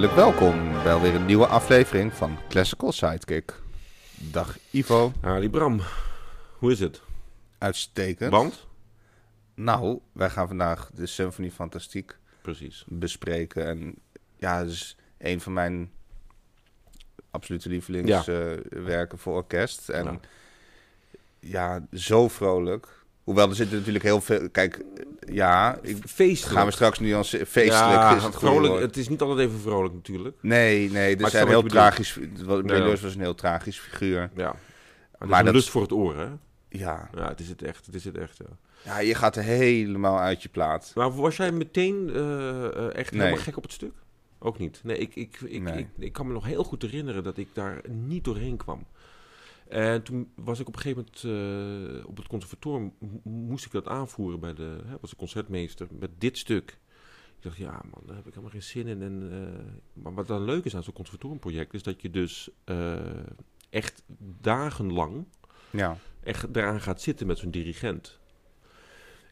Hartelijk welkom bij alweer een nieuwe aflevering van Classical Sidekick. Dag Ivo, Ali Bram, hoe is het? uitstekend. Want? Nou, wij gaan vandaag de Symfonie Fantastiek Precies. bespreken. En ja, is een van mijn absolute lievelingswerken voor orkest. En Ja. ja. zo vrolijk. Hoewel er zitten natuurlijk heel veel... Kijk, ja, ik, Feestelijk. gaan we straks nu als feestelijk. Ja, is het vrolijk. Het is niet altijd even vrolijk natuurlijk. Nee, nee, er ik zijn heel tragisch... Ja. was een heel tragisch figuur. Ja. Maar, Maar dat- lust voor het oor, hè? Ja, Ja, het is het echt. Het is het echt, ja. ja je gaat er helemaal uit je plaat. Maar was jij meteen eh, eh, echt Nee. helemaal gek op het stuk? Ook niet. Nee, ik, ik, ik, Nee. ik, ik kan me nog heel goed herinneren dat ik daar niet doorheen kwam. En toen was ik op een gegeven moment eh, op het conservatorium, mo- moest ik dat aanvoeren bij de, hè, was de concertmeester, met dit stuk. Ik dacht, ja man, daar heb ik helemaal geen zin in. En, eh, maar wat dan leuk is aan zo'n conservatoriumproject, is dat je dus eh, echt dagenlang Ja. echt eraan gaat zitten met zo'n dirigent.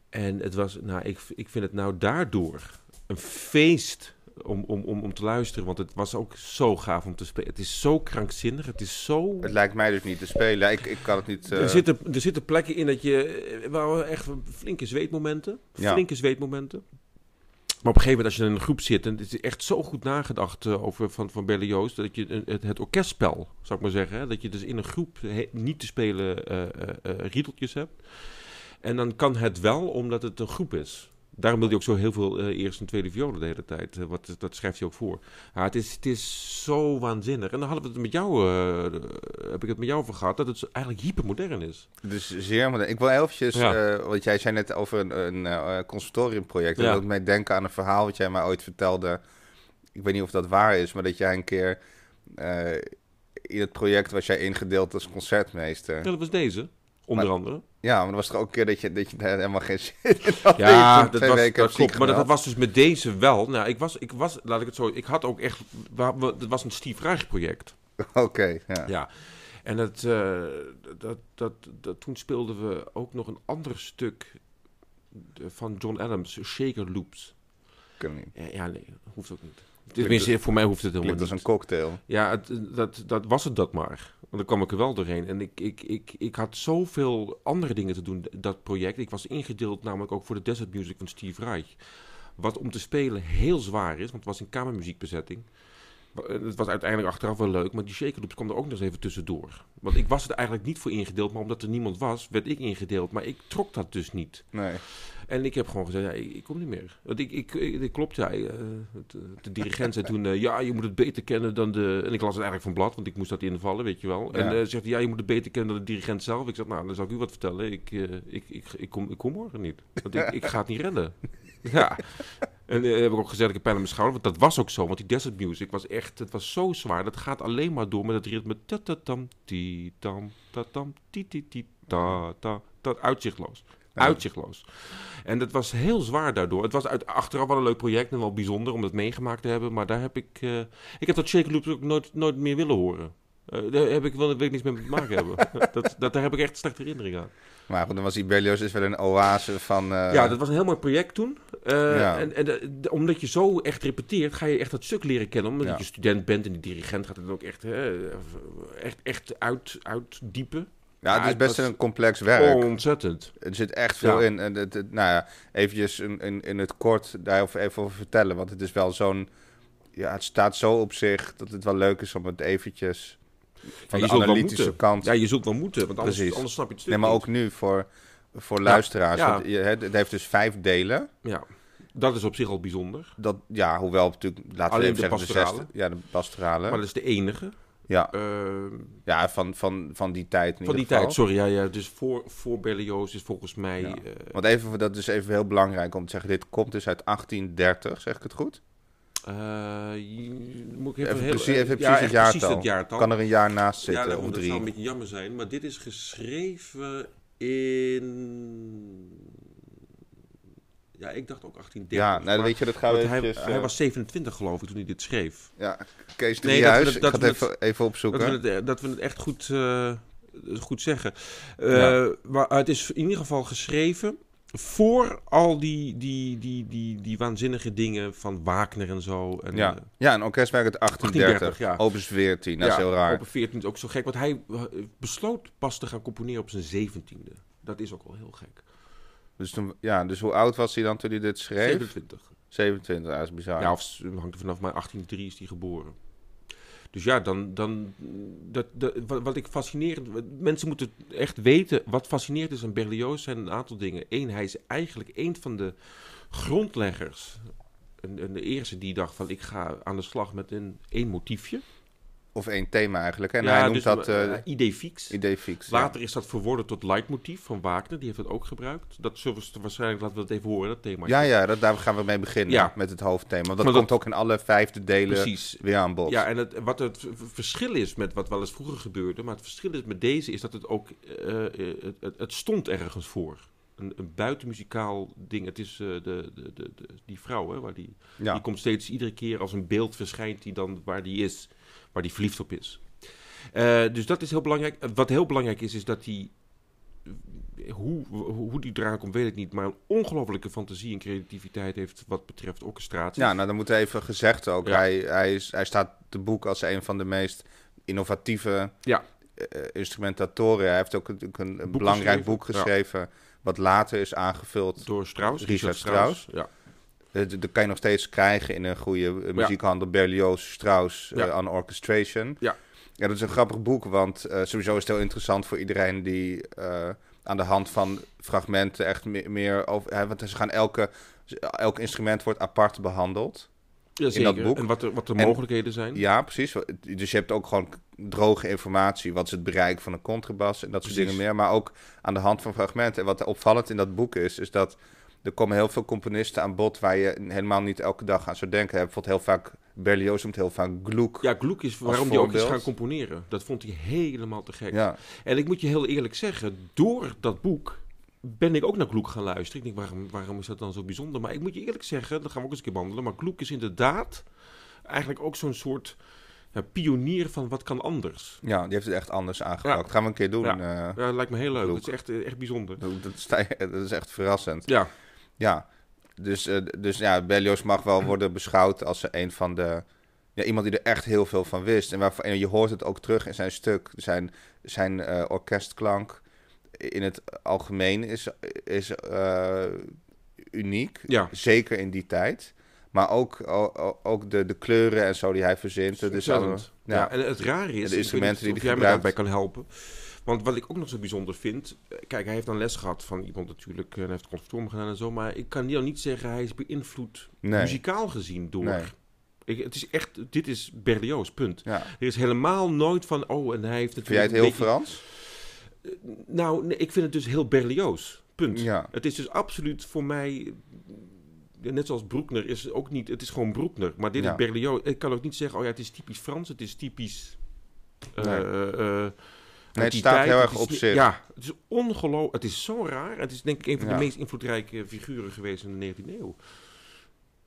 En het was, nou, ik, ik vind het nou daardoor een feest om, om, om, om te luisteren. Want het was ook zo gaaf om te spelen. Het is zo krankzinnig. Het is zo. Het lijkt mij dus niet te spelen. Ik, ik kan het niet... eh, Er, zitten, er zitten plekken in dat je. eh, waar echt flinke zweetmomenten. Ja. Flinke zweetmomenten. Maar op een gegeven moment, als je in een groep zit, en het is echt zo goed nagedacht eh, over van, van Berlioz, dat je het, het orkestspel, zou ik maar zeggen, hè, dat je dus in een groep he- niet te spelen eh eh, eh, riedeltjes hebt. En dan kan het wel, omdat het een groep is. Daarom wil hij ook zo heel veel eh, eerste en tweede violen de hele tijd. eh, wat, dat schrijft hij ook voor. Ja, het, is, het is zo waanzinnig. En dan hadden we het met jou, eh, heb ik het met jou over gehad, dat het eigenlijk hypermodern is. Dus zeer modern. Ik wil eventjes, Ja. want jij zei net over een, een conservatoriumproject. En Ja. dat mij denken aan een verhaal wat jij mij ooit vertelde. Ik weet niet of dat waar is, maar dat jij een keer in het project was jij ingedeeld als concertmeester. Ja, dat was deze, onder Maar- andere. Ja, maar er was er ook een keer dat je, dat je helemaal geen zin in had. Ja, dat, was, dat klopt. Maar dat, was dus met deze wel. Nou, ik was, ik was, laat ik het zo... Ik had ook echt... Het was een Steve Reich project. Oké, ja. Ja. En dat, eh, dat, dat, dat, toen speelden we ook nog een ander stuk van John Adams, Shaker Loops. Kan niet. Ja, nee, hoeft ook niet. Tenminste, voor mij hoeft het helemaal Klinkt als niet. een cocktail. Ja, het, dat, dat was het dat maar. Dan kwam ik er wel doorheen. En ik, ik, ik, ik had zoveel andere dingen te doen, dat project. Ik was ingedeeld namelijk ook voor de Desert Music van Steve Reich. Wat om te spelen heel zwaar is, want het was een kamermuziekbezetting. En Het was uiteindelijk achteraf wel leuk, maar die shaker loops kwam er ook nog eens even tussendoor. Want ik was er eigenlijk niet voor ingedeeld, maar omdat er niemand was, werd ik ingedeeld. Maar ik trok dat dus niet. Nee. En ik heb gewoon gezegd, ja, ik, ik kom niet meer. Want ik, ik, ik, klopt, ja. eh, de, de dirigent zei toen, eh, ja, je moet het beter kennen dan de... En ik las het eigenlijk van blad, want ik moest dat invallen, weet je wel. En eh zegt ja, je moet het beter kennen dan de dirigent zelf. Ik zeg, nou, dan zal ik u wat vertellen. Ik, eh, ik, ik, ik, kom, ik kom morgen niet. Want ik, ik ga het niet redden. Ja. En eh, heb ik ook gezegd, ik heb pijn aan mijn schouder. Want dat was ook zo, want die desert music was echt... Het was zo zwaar, dat gaat alleen maar door met het ritme... Ta-ta-tam, ti-tam, ta-tam, ti-ti-ti-ta, ta, ta, uitzichtloos. Uitzichtloos. En dat was heel zwaar daardoor. Het was uit, achteraf wel een leuk project en wel bijzonder om dat meegemaakt te hebben. Maar daar heb ik... eh, ik heb dat Shaker Loops ook nooit, nooit meer willen horen. Eh, daar heb ik wel wil ik niks mee te maken hebben. dat, dat, daar heb ik echt slechte herinneringen aan. Maar goed, dan was die Berlioz is wel een oase van... eh, ja, dat was een heel mooi project toen. Ja. En, en de- omdat je zo echt repeteert, ga je echt dat stuk leren kennen. Omdat Ja. je student bent en die dirigent gaat het ook echt, hè, echt, echt uit, uitdiepen. Ja, het Ja, is best een complex werk. Ontzettend. Er zit echt veel Ja. in. En het, het- nou ja, eventjes in, in, in het kort daar even over vertellen. Want het is wel zo'n... Ja, het staat zo op zich dat het wel leuk is om het eventjes... Van je de analytische kant... Ja, je zult wel moeten, want anders, Precies. anders snap je het nee, maar ook nu voor, voor luisteraars. ja. Want je, het, het heeft dus vijf delen. Ja, dat is op zich al bijzonder. Dat, ja, hoewel natuurlijk... Laten Alleen we de even zeggen pastorale. de zesde. Ja, de pastorale. Maar dat is de enige. Ja, Eh, ja van, van, van die tijd van die geval. tijd, sorry. Ja, ja, dus voor, voor Berlioz is volgens mij... Ja. eh, Want even, dat is even heel belangrijk om te zeggen. Dit komt dus uit 1830, zeg ik het goed? eh, je- moet ik even, Even heel- precies- even precies ja, het jaartal. precies het jaartal. Kan er een jaar naast ja, zitten, dat, of dat zou een beetje jammer zijn. Maar dit is geschreven in... Ja, ik dacht ook 1830. Ja, nou, maar- weet je, dat gaan we hij, eventjes... hij eh, was 27 geloof ik toen hij dit schreef. Ja, Kees Nee, dat we Driehuis. het- ik dat ga het even, even opzoeken. Dat we, het, dat we het echt goed, eh, goed zeggen. Eh, Ja. maar het is in ieder geval geschreven voor al die, die, die, die, die waanzinnige dingen van Wagner en zo. En, Ja, eh, ja een orkestwerk uit 1830, 1830, ja. opus 14, dat is heel raar. Open 14 is ook zo gek, want hij eh, besloot pas te gaan componeren op zijn zeventiende. Dat is ook wel heel gek. Dus, toen, ja, dus hoe oud was hij dan toen hij dit schreef? 27. 27, dat is bizar. Ja, of hangt er vanaf, maar 1803 is hij geboren. Dus ja, dan, dan dat, dat, wat, wat ik fascinerend... Mensen moeten echt weten, wat fascinerend is aan Berlioz zijn een aantal dingen. Eén, hij is eigenlijk een van de grondleggers. En, en de eerste die dacht van, ik ga aan de slag met een één motiefje. Of één thema eigenlijk. En ja, hij noemt dus, dat eh, eh, idee fix. idee fix. Later is dat verworden tot leidmotief van Wagner. Die heeft dat ook gebruikt. Dat zullen we waarschijnlijk, laten we dat even horen, dat thema. Ja, ja, dat, daar gaan we mee beginnen Ja. met het hoofdthema. Want dat Maar komt dat- ook in alle vijfde delen Precies. weer aan bod. Ja, en het, wat het verschil is met wat wel eens vroeger gebeurde, maar het verschil is met deze is dat het ook, eh, het, het, het stond ergens voor. Een, een buitenmuzikaal ding. Het is de, de, de, die vrouw, hè, waar die, die komt steeds iedere keer als een beeld verschijnt die dan waar die is, waar die verliefd op is. Eh, dus dat is heel belangrijk. Eh, Wat heel belangrijk is, is dat hij, eh, hoe, hoe die eraan komt, weet ik niet, maar een ongelofelijke fantasie en creativiteit heeft wat betreft orchestratie. Ja, nou dan moet even gezegd ook. Ja. Hij, hij, is, hij staat te boek als een van de meest innovatieve Ja. instrumentatoren. Hij heeft ook een, een Boek belangrijk geschreven, boek ja. geschreven, wat later is aangevuld. Door Strauss, Richard Strauss. Ja. Eh, Dat kan je nog steeds krijgen in een goede eh, muziekhandel. Berlioz, Strauss, Ja. eh, on Orchestration. Ja. ja, dat is een grappig boek, want sowieso is het heel interessant voor iedereen die aan de hand van fragmenten echt meer, meer over... hè, want ze gaan elke, elk instrument wordt apart behandeld. Ja, in dat boek. En wat er, wat de En- mogelijkheden zijn. Ja, precies. Dus je hebt ook gewoon droge informatie. Wat is het bereik van een contrabas en dat soort dingen meer. Maar ook aan de hand van fragmenten. En wat opvallend in dat boek is, is dat er komen heel veel componisten aan bod waar je helemaal niet elke dag aan zou denken. Bijvoorbeeld heel vaak, Berlioz noemt heel vaak Gluck. Ja, Gluck is waarom die ook is gaan componeren. Dat vond hij helemaal te gek. Ja, En ik moet je heel eerlijk zeggen, door dat boek ben ik ook naar Gluck gaan luisteren. Ik denk, waarom, waarom is dat dan zo bijzonder? Maar ik moet je eerlijk zeggen, dat gaan we ook eens een keer behandelen. Maar Gluck is inderdaad eigenlijk ook zo'n soort ja, pionier van wat kan anders. ja, die heeft het echt anders aangepakt. Gaan we een keer doen. Ja. eh. Ja, dat lijkt me heel leuk. Dat is echt, eh, echt bijzonder. dat, je- dat is echt verrassend. Ja, Ja, dus, eh, dus ja, Berlioz mag wel worden beschouwd als een van de... Ja, iemand die er echt heel veel van wist. En, waarvan, en je hoort het ook terug in zijn stuk. Zijn, zijn eh, orkestklank in het algemeen is, is eh, uniek. ja. Zeker in die tijd. Maar ook, ook de, de kleuren en zo die hij verzint. Ontzettend. ja. Ja. en het rare is, de instrumenten die hij gebruikt. daarbij kan helpen. Want wat ik ook nog zo bijzonder vind, eh, kijk, hij heeft dan les gehad van iemand natuurlijk, en hij heeft conservatorium gedaan en zo, maar ik kan jou niet zeggen, hij is beïnvloed Nee. muzikaal gezien door. Nee. Ik, het is echt, dit is Berlioz, punt. Ja. Er is helemaal nooit van, oh, en hij heeft Vind jij natuurlijk het heel beetje- Frans? Nou, nee, ik vind het dus heel Berlioz, punt. Ja. Het is dus absoluut voor mij, eh, net zoals Broekner, is het ook niet, het is gewoon Broekner. Maar dit Ja. is Berlioz. Ik kan ook niet zeggen, oh ja, het is typisch Frans, het is typisch... eh, Nee. eh, eh, Nee, het staat heel erg op zich. Ja, het is ongelooflijk. Het is zo raar. Het is denk ik een van Ja. de meest invloedrijke figuren geweest in de 19e eeuw.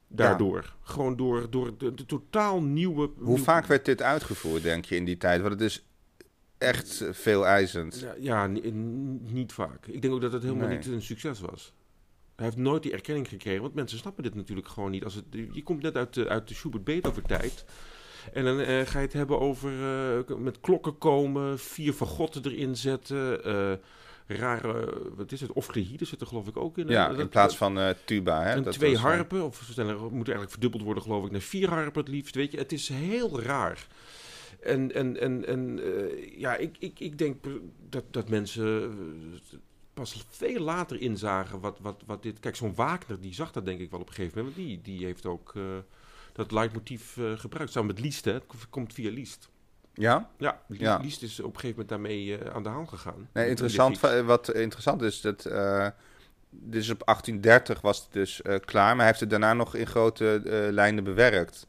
Daardoor. Gewoon door, door de, de totaal nieuwe... Hoe vaak werd dit uitgevoerd, denk je, in die tijd? Want het is echt veel eisend. Ja, ja, niet vaak. Ik denk ook dat het helemaal Nee. niet een succes was. Hij heeft nooit die erkenning gekregen, want mensen snappen dit natuurlijk gewoon niet. Als het, je komt net uit de, uit de Schubert-Beethoven-tijd. En dan eh, ga je het hebben over eh, met klokken komen, vier fagotten erin zetten, eh, rare, wat is het, ofgehide zit er geloof ik ook in. Ja, Dat- in plaats van tuba. Hè? en Dat twee harpen, of sneller, moet eigenlijk verdubbeld worden geloof ik, naar vier harpen het liefst. Weet je, het is heel raar. En, en, en, en ja, ik, ik, ik denk dat, dat mensen pas veel later inzagen wat, wat, wat dit... Kijk, zo'n Wagner, die zag dat denk ik wel op een gegeven moment. Die, die heeft ook dat leidmotief eh, gebruikt. Samen met Liest, hè. Het komt via Liest. Ja? Ja, Liest, Ja. Liest is op een gegeven moment daarmee eh, aan de haal gegaan. Nee, interessant, wat interessant is, dat... dus op 1830 was het dus klaar, maar hij heeft het daarna nog in grote lijnen bewerkt.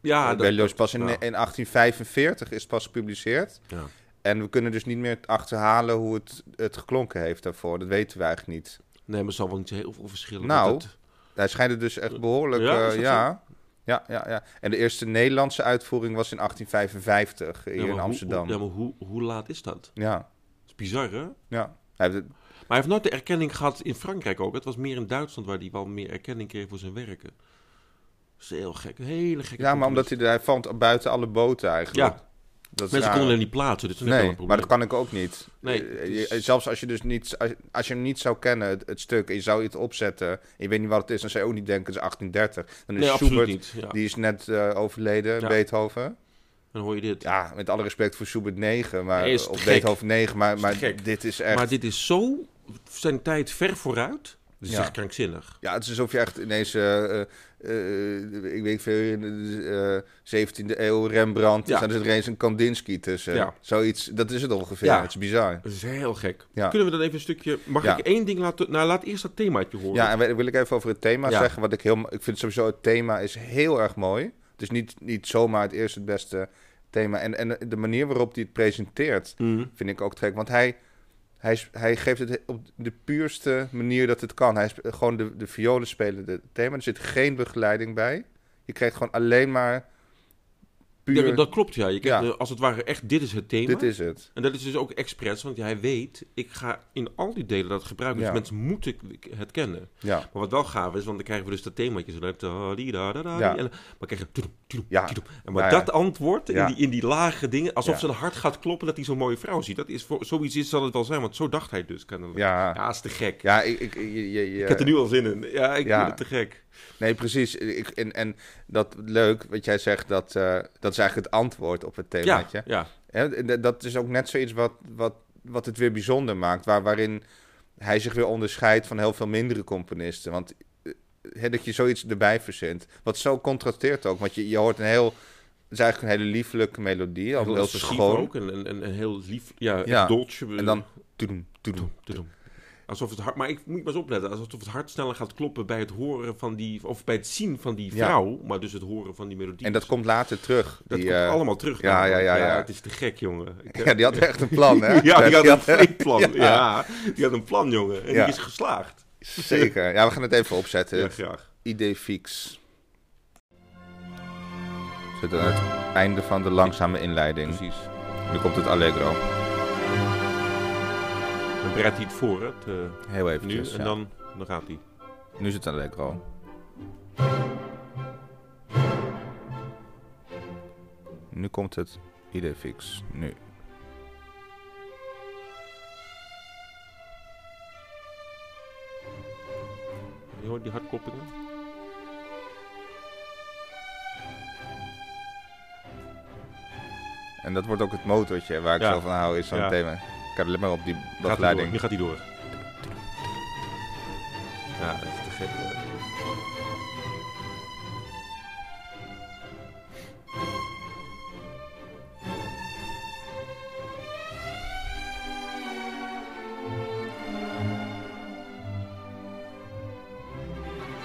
Ja, Uh, dat, dat- pas in, in 1845 is het pas gepubliceerd. Ja. En we kunnen dus niet meer achterhalen hoe het, het geklonken heeft daarvoor. Dat weten we eigenlijk niet. Nee, maar er zal wel niet heel veel verschillen. Nou, het- Hij schijnt het dus echt behoorlijk... Ja, Ja, ja. ja, ja. En de eerste Nederlandse uitvoering was in 1855 hier ja, in Amsterdam. Hoe, ja, maar hoe, hoe laat is dat? ja, Dat is bizar, hè? ja. Hij heeft het- Maar hij heeft nooit de erkenning gehad in Frankrijk ook. Het was meer in Duitsland waar hij wel meer erkenning kreeg voor zijn werken. Dat is heel gek. Hele gekke Ja, maar omdat hij, hij valt buiten alle boten eigenlijk. Ja. Dat Mensen konden hem niet plaatsen, dus dat Nee, een maar dat kan ik ook niet. Nee, Eh, is- Zelfs als je dus niet, als, als je hem niet zou kennen, het, het stuk, en je zou iets opzetten, en je weet niet wat het is, dan zou je ook niet denken, het is 1830. Dan is Nee, absoluut Schubert, niet. Ja. die is net eh, overleden, Ja. Beethoven. Dan hoor je dit. Ja, met alle respect voor Schubert 9, maar, Nee, of gek. Beethoven 9, maar, maar dit is echt... Maar dit is zo zijn tijd ver vooruit. Dat is Ja. echt krankzinnig. Ja, het is alsof je echt ineens, eh, ik weet veel, in de eh, 17e eeuw Rembrandt, Ja. er is er eens een Kandinsky tussen. Ja. Zoiets, dat is het ongeveer. Ja. Het is bizar. Dat is heel gek. Ja. Kunnen we dan even een stukje... Mag ik één ding laten... Nou, laat eerst dat themaatje horen. Ja, en wil- ik even over het thema zeggen. Wat ik heel, ik vind sowieso het thema is heel erg mooi. Het is niet, niet zomaar het eerste het beste thema. En, en de manier waarop hij het presenteert, Mhm. vind ik ook trek. Want hij, hij, hij geeft het op de puurste manier dat het kan. Hij is gewoon de, de violen spelen het thema. Er zit geen begeleiding bij. Je krijgt gewoon alleen maar puur... Ja, dat klopt, ja. Je krijgt, Ja. eh, als het ware echt, dit is het thema. dit is het. En dat is dus ook expres, want hij weet, ik ga in al die delen dat gebruiken. Dus Ja. mensen moeten het kennen. Ja, Maar wat wel gaaf is, want dan krijgen we dus dat themaatje zo. dat, da, di, da, da, da, Ja. en, maar krijgen Ja. En maar dat antwoord in, die, in die lage dingen, alsof zijn hart gaat kloppen dat hij zo'n mooie vrouw ziet. Dat is voor, zoiets is, zal het wel zijn, want zo dacht hij dus kennelijk. ja. Ja, is te gek. Ja, ik, ik, je, je, je- Ik heb er nu al zin in. Ja, ik vind het te gek. Nee, precies. Ik, en, en dat leuk, wat jij zegt, dat, eh, dat is eigenlijk het antwoord op het Ja, themaatje. ja. En dat- is ook net zoiets wat, wat, wat het weer bijzonder maakt, waar, waarin hij zich weer onderscheidt van heel veel mindere componisten. Want eh, hè, dat je zoiets erbij verzint, wat zo contrasteert ook, want je, je hoort een heel, het is eigenlijk een hele lieflijke melodie, al Heel heel schoon. ook en, en, en, en heel lief. Ja, Ja. dolce. En dan. Alsof het hart, maar ik moet maar eens opletten. Alsof het hart sneller gaat kloppen bij het horen van die, of bij het zien van die Ja. vrouw, maar dus het horen van die melodie. En dat komt later terug. dat die, komt eh, allemaal terug. ja, ja, ja, ja. Het is te gek, jongen. Ik, ja, die had echt een plan, hè? ja, die had een flink plan. Ja. Die had een plan, jongen. En die is geslaagd. Zeker. Ja, we gaan het even opzetten. Ja, graag. idee fix. Zit aan het einde van de langzame inleiding. Precies. Nu komt het allegro. Dan bereidt hij het voor, hè, het, eh, Heel nu. eventjes. En dan, dan gaat hij. Nu is het allegro. Nu komt het idee fix. Nu. Je hoort die hartkloppingen. En dat wordt ook het motortje waar ik Ja. zo van hou, is zo'n Ja. thema. Kijk, let maar op die Gaat begeleiding. Nu gaat hij door. Ja, dat is te gek.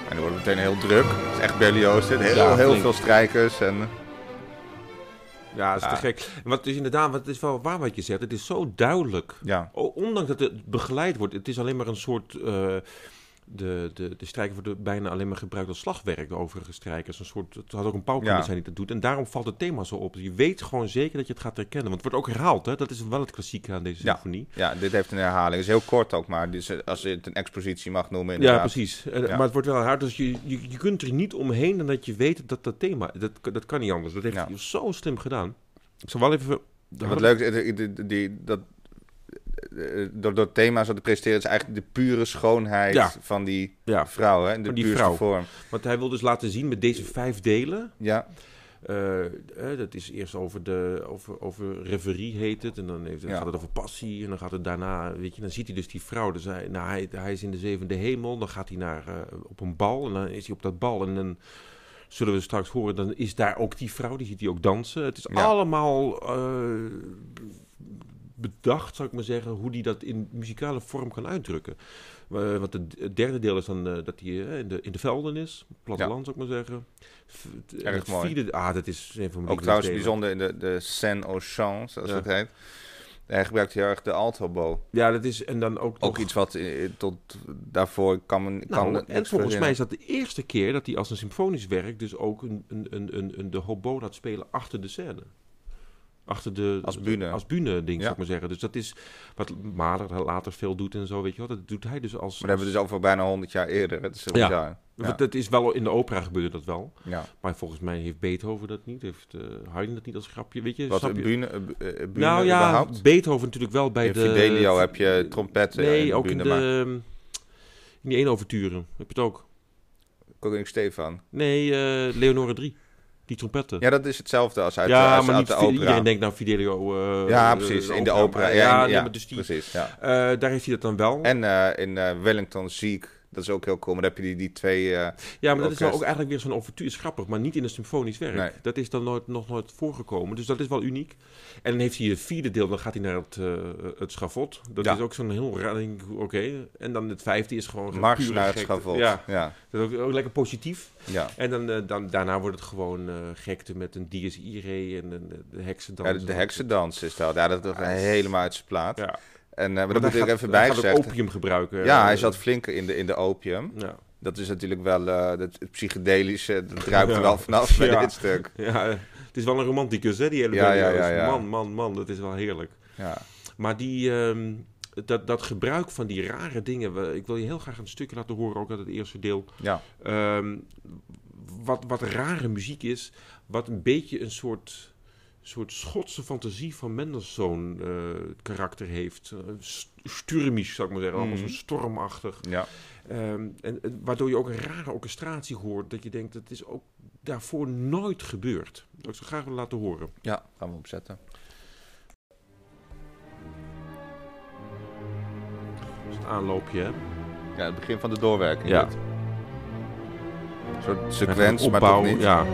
En dan wordt het meteen heel druk. Het is echt Berlioz. dit. Heel, Ja, heel flink. veel strijkers. En, Ja, dat is te gek. Wat is inderdaad, wat is wel waar wat je zegt. Het is zo duidelijk. ja. Ondanks dat het begeleid wordt, het is alleen maar een soort. eh, de, de, de strijker wordt bijna alleen maar gebruikt als slagwerk, de overige strijkers. Een soort, het had ook een pauw kunnen Ja. zijn die dat doet. En daarom valt het thema zo op. Je weet gewoon zeker dat je het gaat herkennen. Want het wordt ook herhaald, hè? Dat is wel het klassieke aan deze symfonie. ja, dit heeft een herhaling. Het is heel kort ook maar. Dus als je het een expositie mag noemen Ja, precies. Eh, Ja. Maar het wordt wel hard. Dus je, je, je kunt er niet omheen en dat je weet dat dat thema... Dat, dat kan niet anders. Dat heeft Ja. hij zo slim gedaan. Ik zal wel even... En wat leuk is, die, die, die- dat, eh, door, door het thema zo te presenteren, is eigenlijk de pure schoonheid Ja. van die Ja, vrouw, hè? in de die puurste vrouw. vorm. want hij wil dus laten zien met deze vijf delen... Ja, Eh, eh, dat is eerst over, de, over, over reverie heet het. En dan heeft, Ja. gaat het over passie. En dan gaat het daarna, weet je, dan ziet hij dus die vrouw. Dus hij, nou, hij, hij is in de zevende hemel. Dan gaat hij naar, eh, op een bal. En dan is hij op dat bal. En dan zullen we straks horen, dan is daar ook die vrouw. Die ziet hij ook dansen. Het is Ja. allemaal eh, bedacht, zou ik maar zeggen, hoe hij dat in muzikale vorm kan uitdrukken. Eh, want het derde deel is dan eh, dat hij eh, in, de, in de velden is. Platteland, zou ik maar zeggen. V- Erg mooi. vierde- ah, dat is een van mijn ook trouwens bijzonder in de, de scène au chant, zoals Ja. het heet. Hij gebruikt heel erg de altobo. Ja, dat is en dan ook, Ook nog- iets wat tot daarvoor kan men kan Nou, en volgens mij is dat de eerste keer dat hij als een symfonisch werk dus ook een, een, een, een, een, de hobo laat spelen achter de scène. Achter de... Als bühne. Als bühne ding, Ja. zou ik maar zeggen. Dus dat is wat Mahler later veel doet en zo, weet je wel. Dat doet hij dus als... Maar dat hebben we dus over bijna 100 jaar eerder. Het is Ja. bizar. Ja. Want dat is wel in de opera gebeurde dat wel. Ja. Maar volgens mij heeft Beethoven dat niet. Heeft eh Haydn dat niet als grapje. Weet je? Wat een bühne, bühne nou ja, überhaupt? Beethoven natuurlijk wel bij In de... Fidelio heb je trompetten Nee, in ook in de... maar In die ene overturen heb je het ook. Koning Stefan. Nee, eh Leonore 3. Die trompetten. Ja, dat is hetzelfde als uit, ja, als maar uit niet de opera. iedereen denkt nou Fidelio. eh, ja, eh, precies. in de opera. Ja, ja, maar dus die, precies. Eh, daar heeft hij dat dan wel. En eh, in eh, Wellington Ziek, dat is ook heel cool. Maar dan heb je die, die twee... eh, ja, maar dat is orkest. ook eigenlijk weer zo'n overtuur. Is grappig, maar niet in een symfonisch werk. Nee. Dat is dan nooit, nog nooit voorgekomen. Dus dat is wel uniek. En dan heeft hij het vierde deel, dan gaat hij naar het, eh het schavot. Dat Ja. is ook zo'n heel raar. Oké. En dan het vijfde is gewoon mars naar het gekte. schavot. Ja, ja. dat is ook, ook lekker positief. ja. En dan, eh, dan, daarna wordt het gewoon gekte met een dies irae en een, de heksendans. Ja, de, de heksendans is dat. Ja, dat is helemaal uit zijn plaat. Ja. En, eh, maar Maar dat moet ik hij even gaat- hij bij gaat ook zeggen. opium gebruiken. Ja, hij eh, zat flink in de, in de opium. Ja. Dat is natuurlijk wel eh, het, psychedelische, dat ruikt er wel vanaf bij dit stuk. ja, het is wel een romanticus, hè, die hele Ja, ja. Man, man, man, dat is wel heerlijk. Ja. Maar die, ehm, dat, dat gebruik van die rare dingen... Ik wil je heel graag een stukje laten horen, ook uit het eerste deel. ja. Ehm, wat, wat rare muziek is, wat een beetje een soort, soort Schotse fantasie van Mendelssohn eh, karakter heeft. Uh, Sturmisch, zou ik maar zeggen, allemaal Mhm. zo stormachtig. ja. Ehm, en, waardoor je ook een rare orchestratie hoort, dat je denkt, dat is ook daarvoor nooit gebeurd. Dat ik graag willen laten horen. Ja, gaan we opzetten. Dat is een aanloopje, hè? Ja, het begin van de doorwerking. Ja. dit. Een soort sequence, maar Opbouw, toch niet. Ja,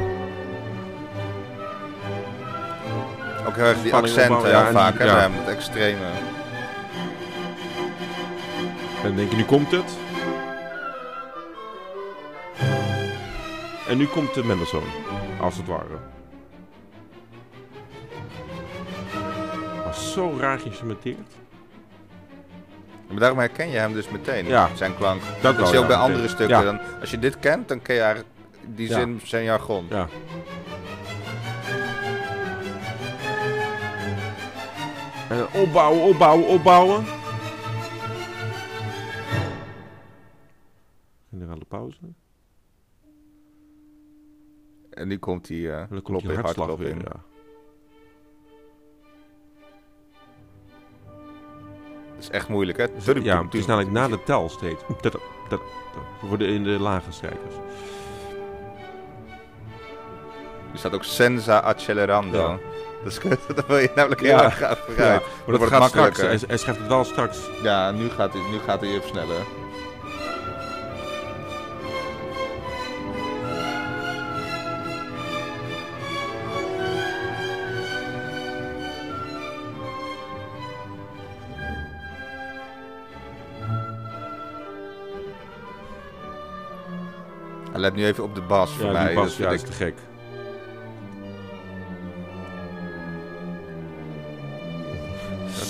Ook heel erg die accenten heel ja, en vaak, hè, ja. het extreme. en dan denk je, nu komt het. En nu komt de Mendelssohn, als het ware. Maar zo raar geïnstrumenteerd. Maar daarom herken je hem dus meteen, Ja. zijn klank. Dat is ook bij meteen. andere stukken. Dan, als je dit kent, dan ken je eigenlijk die zin, zijn jargon. Ja. En dan opbouwen, opbouwen, opbouwen. Generale pauze. En nu komt die uh, En dan komt klop die in hartslag weer. in. Ja. Dat is echt moeilijk, hè? ja, het is namelijk na de tel steeds. Dat, dat, dat, voor de, in de lage strijkers. Er staat ook senza accelerando. Ja. Dat, is, dat wil je namelijk heel erg graag vooruit. maar Dan dat wordt gaat straks. Hij, hij schrijft het wel straks. Ja, nu gaat, hij, nu gaat hij even sneller. Hij let nu even op de bas voor Ja, mij. dat bas, ja, vind is te gek.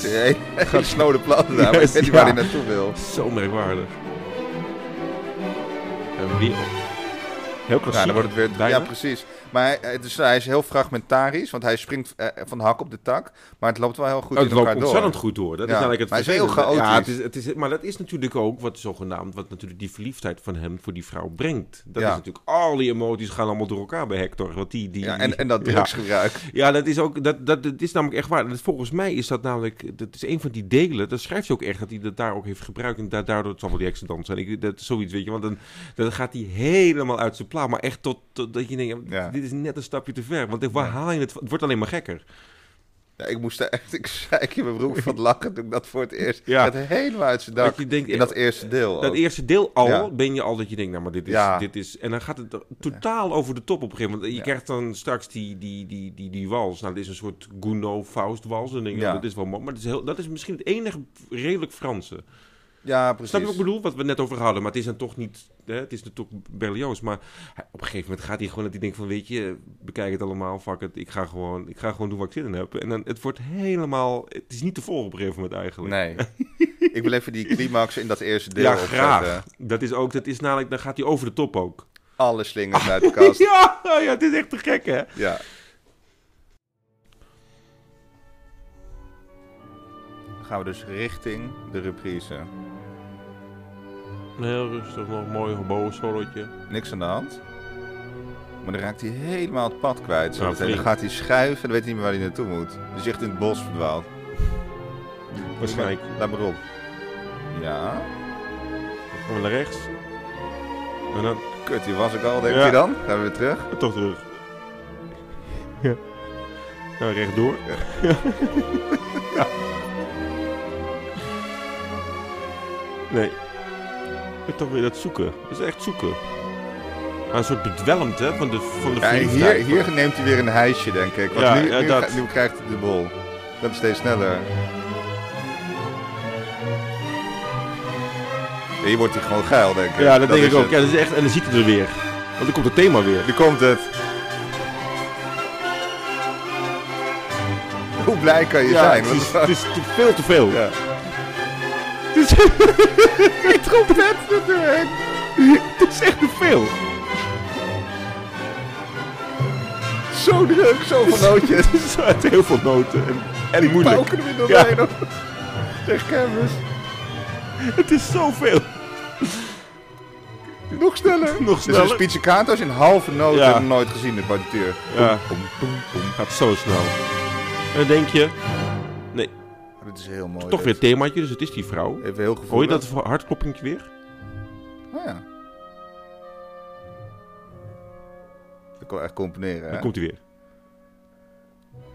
hele snode plannen daar, maar ik weet niet Ja. waar hij naartoe wil. Zo merkwaardig. En weer. Heel klassiek. Ja, dan wordt het weer. Ja, precies. Maar hij, het is, hij is heel fragmentarisch, want hij springt eh, van de hak op de tak. Maar het loopt wel heel goed Oh, in het loopt elkaar ontzettend door. goed door. Dat Ja, is namelijk het maar hij is heel vervelende. Ja, het chaotisch. is, het is, maar dat is natuurlijk ook wat zogenaamd, wat natuurlijk die verliefdheid van hem voor die vrouw brengt. Dat Ja. is natuurlijk, al die emoties gaan allemaal door elkaar bij Hector. Want die, die, Ja, die- en, en dat drugsgebruik. Ja, dat is ook, dat, dat, dat is namelijk echt waar. Dat, volgens mij is dat namelijk, dat is een van die delen, dat schrijft hij ook echt, dat hij dat daar ook heeft gebruikt. En da- daardoor, het zal wel die accident zijn, ik, dat zoiets, weet je. Want dan, dan gaat hij helemaal uit zijn plaat. Maar echt tot, tot dat je denkt, Ja. dit is net een stapje te ver. Want waar haal je het? Het wordt alleen maar gekker. Ja, ik moest er echt, ik zei in mijn broek van het lachen toen ik dat voor het eerst. Ja. Het helemaal uit zijn dak. Dat je denkt, in dat eerste deel. Dat ook. eerste deel al, Ja. ben je al dat je denkt, nou maar dit is, Ja. dit is... En dan gaat het totaal over de top op een gegeven moment. Je krijgt dan straks die, die, die, die, die wals. Nou, dit is een soort Gounod-Faust-wals. Dan denk je, Ja. oh, dat is wel mooi. Maar dat is, heel, dat is misschien het enige redelijk Franse. Ja, precies. Snap je wat ik bedoel? Wat we net over hadden. Maar het is dan toch niet... Hè, het is natuurlijk Berlioz. Maar op een gegeven moment gaat hij gewoon dat hij denkt van... Weet je, bekijk het allemaal. Fuck het. Ik ga gewoon, ik ga gewoon doen wat ik zin in heb. En dan, het wordt helemaal... Het is niet te volgen op een gegeven moment eigenlijk. Nee. ik wil even die climax in dat eerste deel ja, graag. Dat is ook... Dat is namelijk... Dan gaat hij over de top ook. Alle slingers uit de kast. Ja. Ja, ja, het is echt te gek, hè? ja. Gaan we dus richting de reprise. Een heel rustig, nog een mooi gebogen solootje. Niks aan de hand. Maar dan raakt hij helemaal het pad kwijt. Zo Ja, meteen. dan gaat hij schuiven en dan weet hij niet meer waar hij naartoe moet. Dus hij echt in het bos verdwaald. Waarschijnlijk. Laat maar op. Ja. Dan gaan we naar rechts. En dan Kut, hier was ik al, denk Ja. je dan? Gaan we weer terug? toch terug. Ja. Nou, rechtdoor. Nee. En toch weer dat zoeken. Dat is echt zoeken. Maar een soort bedwelmd, hè, van de, van de Ja, hier, hier neemt hij weer een hijsje, denk ik. Want Ja, nu, ja, nu, dat. ga- nu krijgt hij de bol. Dat is steeds sneller. Hier wordt hij gewoon geil, denk ik. Ja, dat, denk ik ook. het. Ja, dat is echt, en dan ziet hij er weer. Want dan komt het thema weer. Nu komt het. Hoe blij kan je zijn? het is, het veel te veel. Ja. Het, is, Die trompet natuurlijk. het is echt te veel. Zo druk, zoveel nootjes. Het is uit heel veel noten. En, en die moeilijk. Pauken er weer Ja. doorheen. Zeg Canvas. Het is zoveel. Nog sneller. Nog Dus een sneller. pizzicato's in halve noten Ja. heb ik nog nooit gezien in de partituur. Ja. Boem, boem, boem. Gaat zo snel. En dan denk je, Dit is heel mooi. toch weer dit. themaatje, dus het is die vrouw. Even heel gevoelig. Hoor je dat hartkloppingje weer? Oh ja. Dat kan echt componeren, hè? Dan komt hij weer.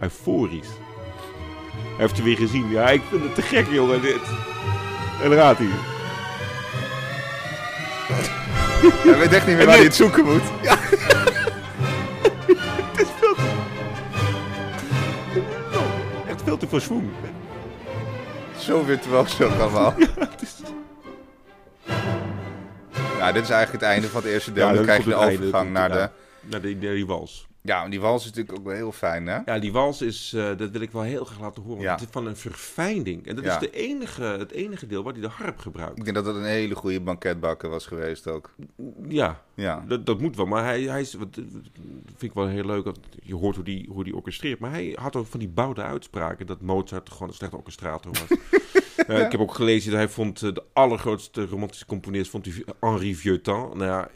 Euforisch. Hij heeft het weer gezien. Ja, ik vind het te gek, jongen, dit. En gaat hij. Hij weet echt niet meer waar hij nu- het zoeken moet. Ja. Het is veel te... Echt veel te veel. Zo virtuoos ook allemaal. Ja, dit is eigenlijk het einde van het eerste deel. Ja, dat krijg je de einde, overgang naar de... Naar die, naar die wals. Ja, en die wals is natuurlijk ook wel heel fijn, hè? Ja, die wals is, eh, dat wil ik wel heel graag laten horen. Ja. Het is van een verfijnding. En dat Ja. is de enige, het enige deel waar hij de harp gebruikt. Ik denk dat dat een hele goede banketbakker was geweest ook. Ja, Ja. dat, dat moet wel. Maar hij, hij is, wat, vind ik wel heel leuk. Dat je hoort hoe die, hoe die orchestreert. Maar hij had ook van die bouwde uitspraken dat Mozart gewoon een slechte orchestrator was. Eh, Ik heb ook gelezen dat hij vond eh, de allergrootste romantische componist vond hij Henri Vieuxtemps. Nou ja,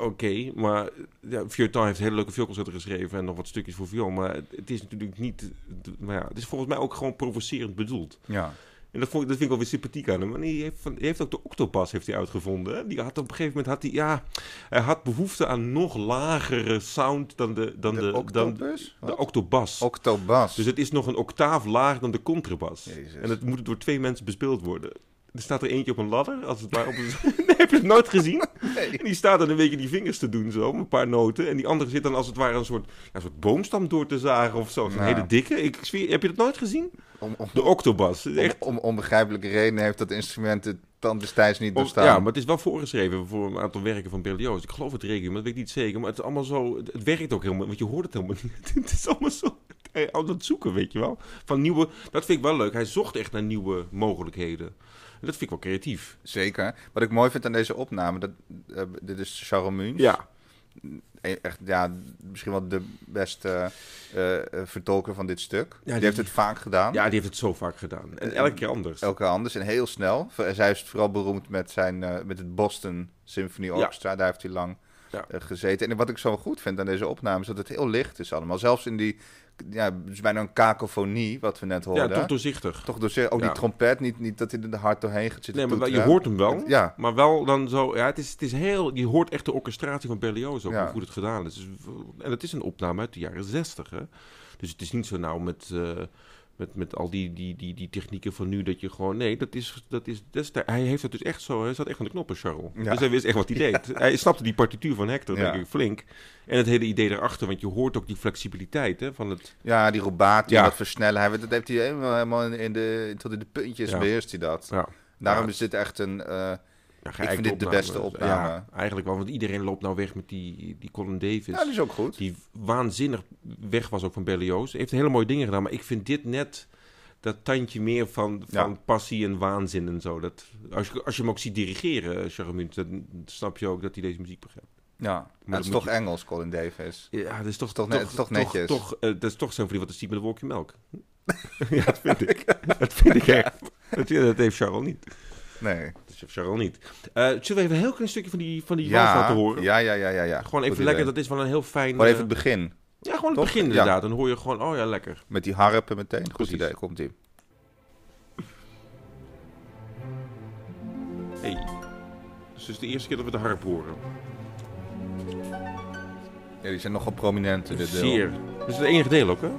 oké, maar ja, Vieuxtemps heeft hele leuke vioolconcerten geschreven en nog wat stukjes voor viool. Maar het, is natuurlijk niet, maar ja, het is volgens mij ook gewoon provocerend bedoeld. Ja. En dat, vond, ik- dat vind ik wel weer sympathiek aan hem. En hij heeft, van, hij heeft ook de octobas heeft hij uitgevonden. hè. Die had op een gegeven moment had hij, ja, hij had behoefte aan nog lagere sound dan de, dan de, De dan de Wat? octobas. Octobas. dus het is nog een octaaf lager dan de contrabas. Jezus. En het moet door twee mensen bespeeld worden. Er staat er eentje op een ladder, als het ware op een... nee, heb je het nooit gezien? Nee. En die staat dan een beetje die vingers te doen, zo, een paar noten. En die andere zit dan als het ware een soort, ja, een soort boomstam door te zagen of zo. Ja. hele dikke. Ik zweer, heb je dat nooit gezien? Om, om, De octobas. Echt om onbegrijpelijke redenen heeft dat instrument het dan destijds niet bestaan. Ja, maar het is wel voorgeschreven voor een aantal werken van Berlioz. Ik geloof het rekening, maar dat weet ik niet zeker. Maar het is allemaal zo... Het, werkt ook helemaal... Want je hoort het helemaal niet. het is allemaal zo... Aan het zoeken, weet je wel. Van nieuwe... Dat vind ik wel leuk. Hij zocht echt naar nieuwe mogelijkheden. Dat vind ik wel creatief. Zeker. Wat ik mooi vind aan deze opname, dat, eh, dit is Charles Munch. Ja. E- Echt, ja, misschien wel de beste eh, eh, vertolker van dit stuk. die, die- heeft het vaak gedaan. Ja, die heeft het zo vaak gedaan. En elke keer anders. Elke keer anders en heel snel. Zij is vooral beroemd met, zijn, eh, met het Boston Symphony Orchestra. Daar heeft hij lang Ja. eh, gezeten. En wat ik zo goed vind aan deze opname is dat het heel licht is allemaal. Zelfs in die, ja, het is bijna een kakofonie, wat we net Ja, hoorden. toch doorzichtig. Toch door zeer- ook Ja. die trompet, niet, niet dat hij er hard doorheen gaat zitten Nee, maar je hoort hem wel. Ja. Maar wel dan zo... Ja, het is, het is heel... Je hoort echt de orchestratie van Berlioz ook. Ja. Hoe goed het gedaan is. Dus, en het is een opname uit de jaren zestig, hè. Dus het is niet zo nou met... eh, met, met al die, die, die, die technieken van nu dat je gewoon... Nee, dat is... Dat is destijds, hij heeft het dus echt zo... Hij zat echt aan de knoppen, Charles. Ja. Dus hij wist echt wat hij deed. Hij snapte die partituur van Hector, denk ik, flink. En het hele idee daarachter. Want je hoort ook die flexibiliteit hè, van het... Ja, die rubato, Ja. dat versnellen. Hij, dat heeft hij helemaal, helemaal in, de, tot in de puntjes beheerst hij dat. Ja, Daarom is dit echt een... eh, ja, Ik vind dit de beste opname. Ja, eigenlijk wel. Want iedereen loopt nou weg met die, die Colin Davis. ja, die is ook goed. die waanzinnig weg was ook van Berlioz. Heeft hele mooie dingen gedaan, maar ik vind dit net dat tandje meer van, van Ja. passie en waanzin en zo. Dat, als, je, als je hem ook ziet dirigeren, Charmut, dan snap je ook dat hij deze muziek begrijpt. Ja, maar dat het is toch Engels, Colin Davis. Ja, dat is toch, toch net- het is toch netjes. Toch, eh, dat is toch zo'n vriend wat de ziet met een wolkje melk. ja, dat vind ik. Dat vind ik echt. Dat, dat heeft Charles niet. Nee. Dat heeft Charles niet. Eh, zullen we even een heel klein stukje van die, van die Ja, wals laten horen? ja, ja, ja, ja, ja. Gewoon even Goed lekker, idee. dat is wel een heel fijn... Gewoon even eh, het begin. ja, gewoon het toch? begin Ja. inderdaad. Dan hoor je gewoon, oh ja, lekker. Met die harpen meteen. Goed Precies. idee, komt ie. Hey. Dus het is de eerste keer dat we de harp horen. Ja, die zijn nogal prominent in dit deel. Zeer. Dat is het enige deel ook, hè?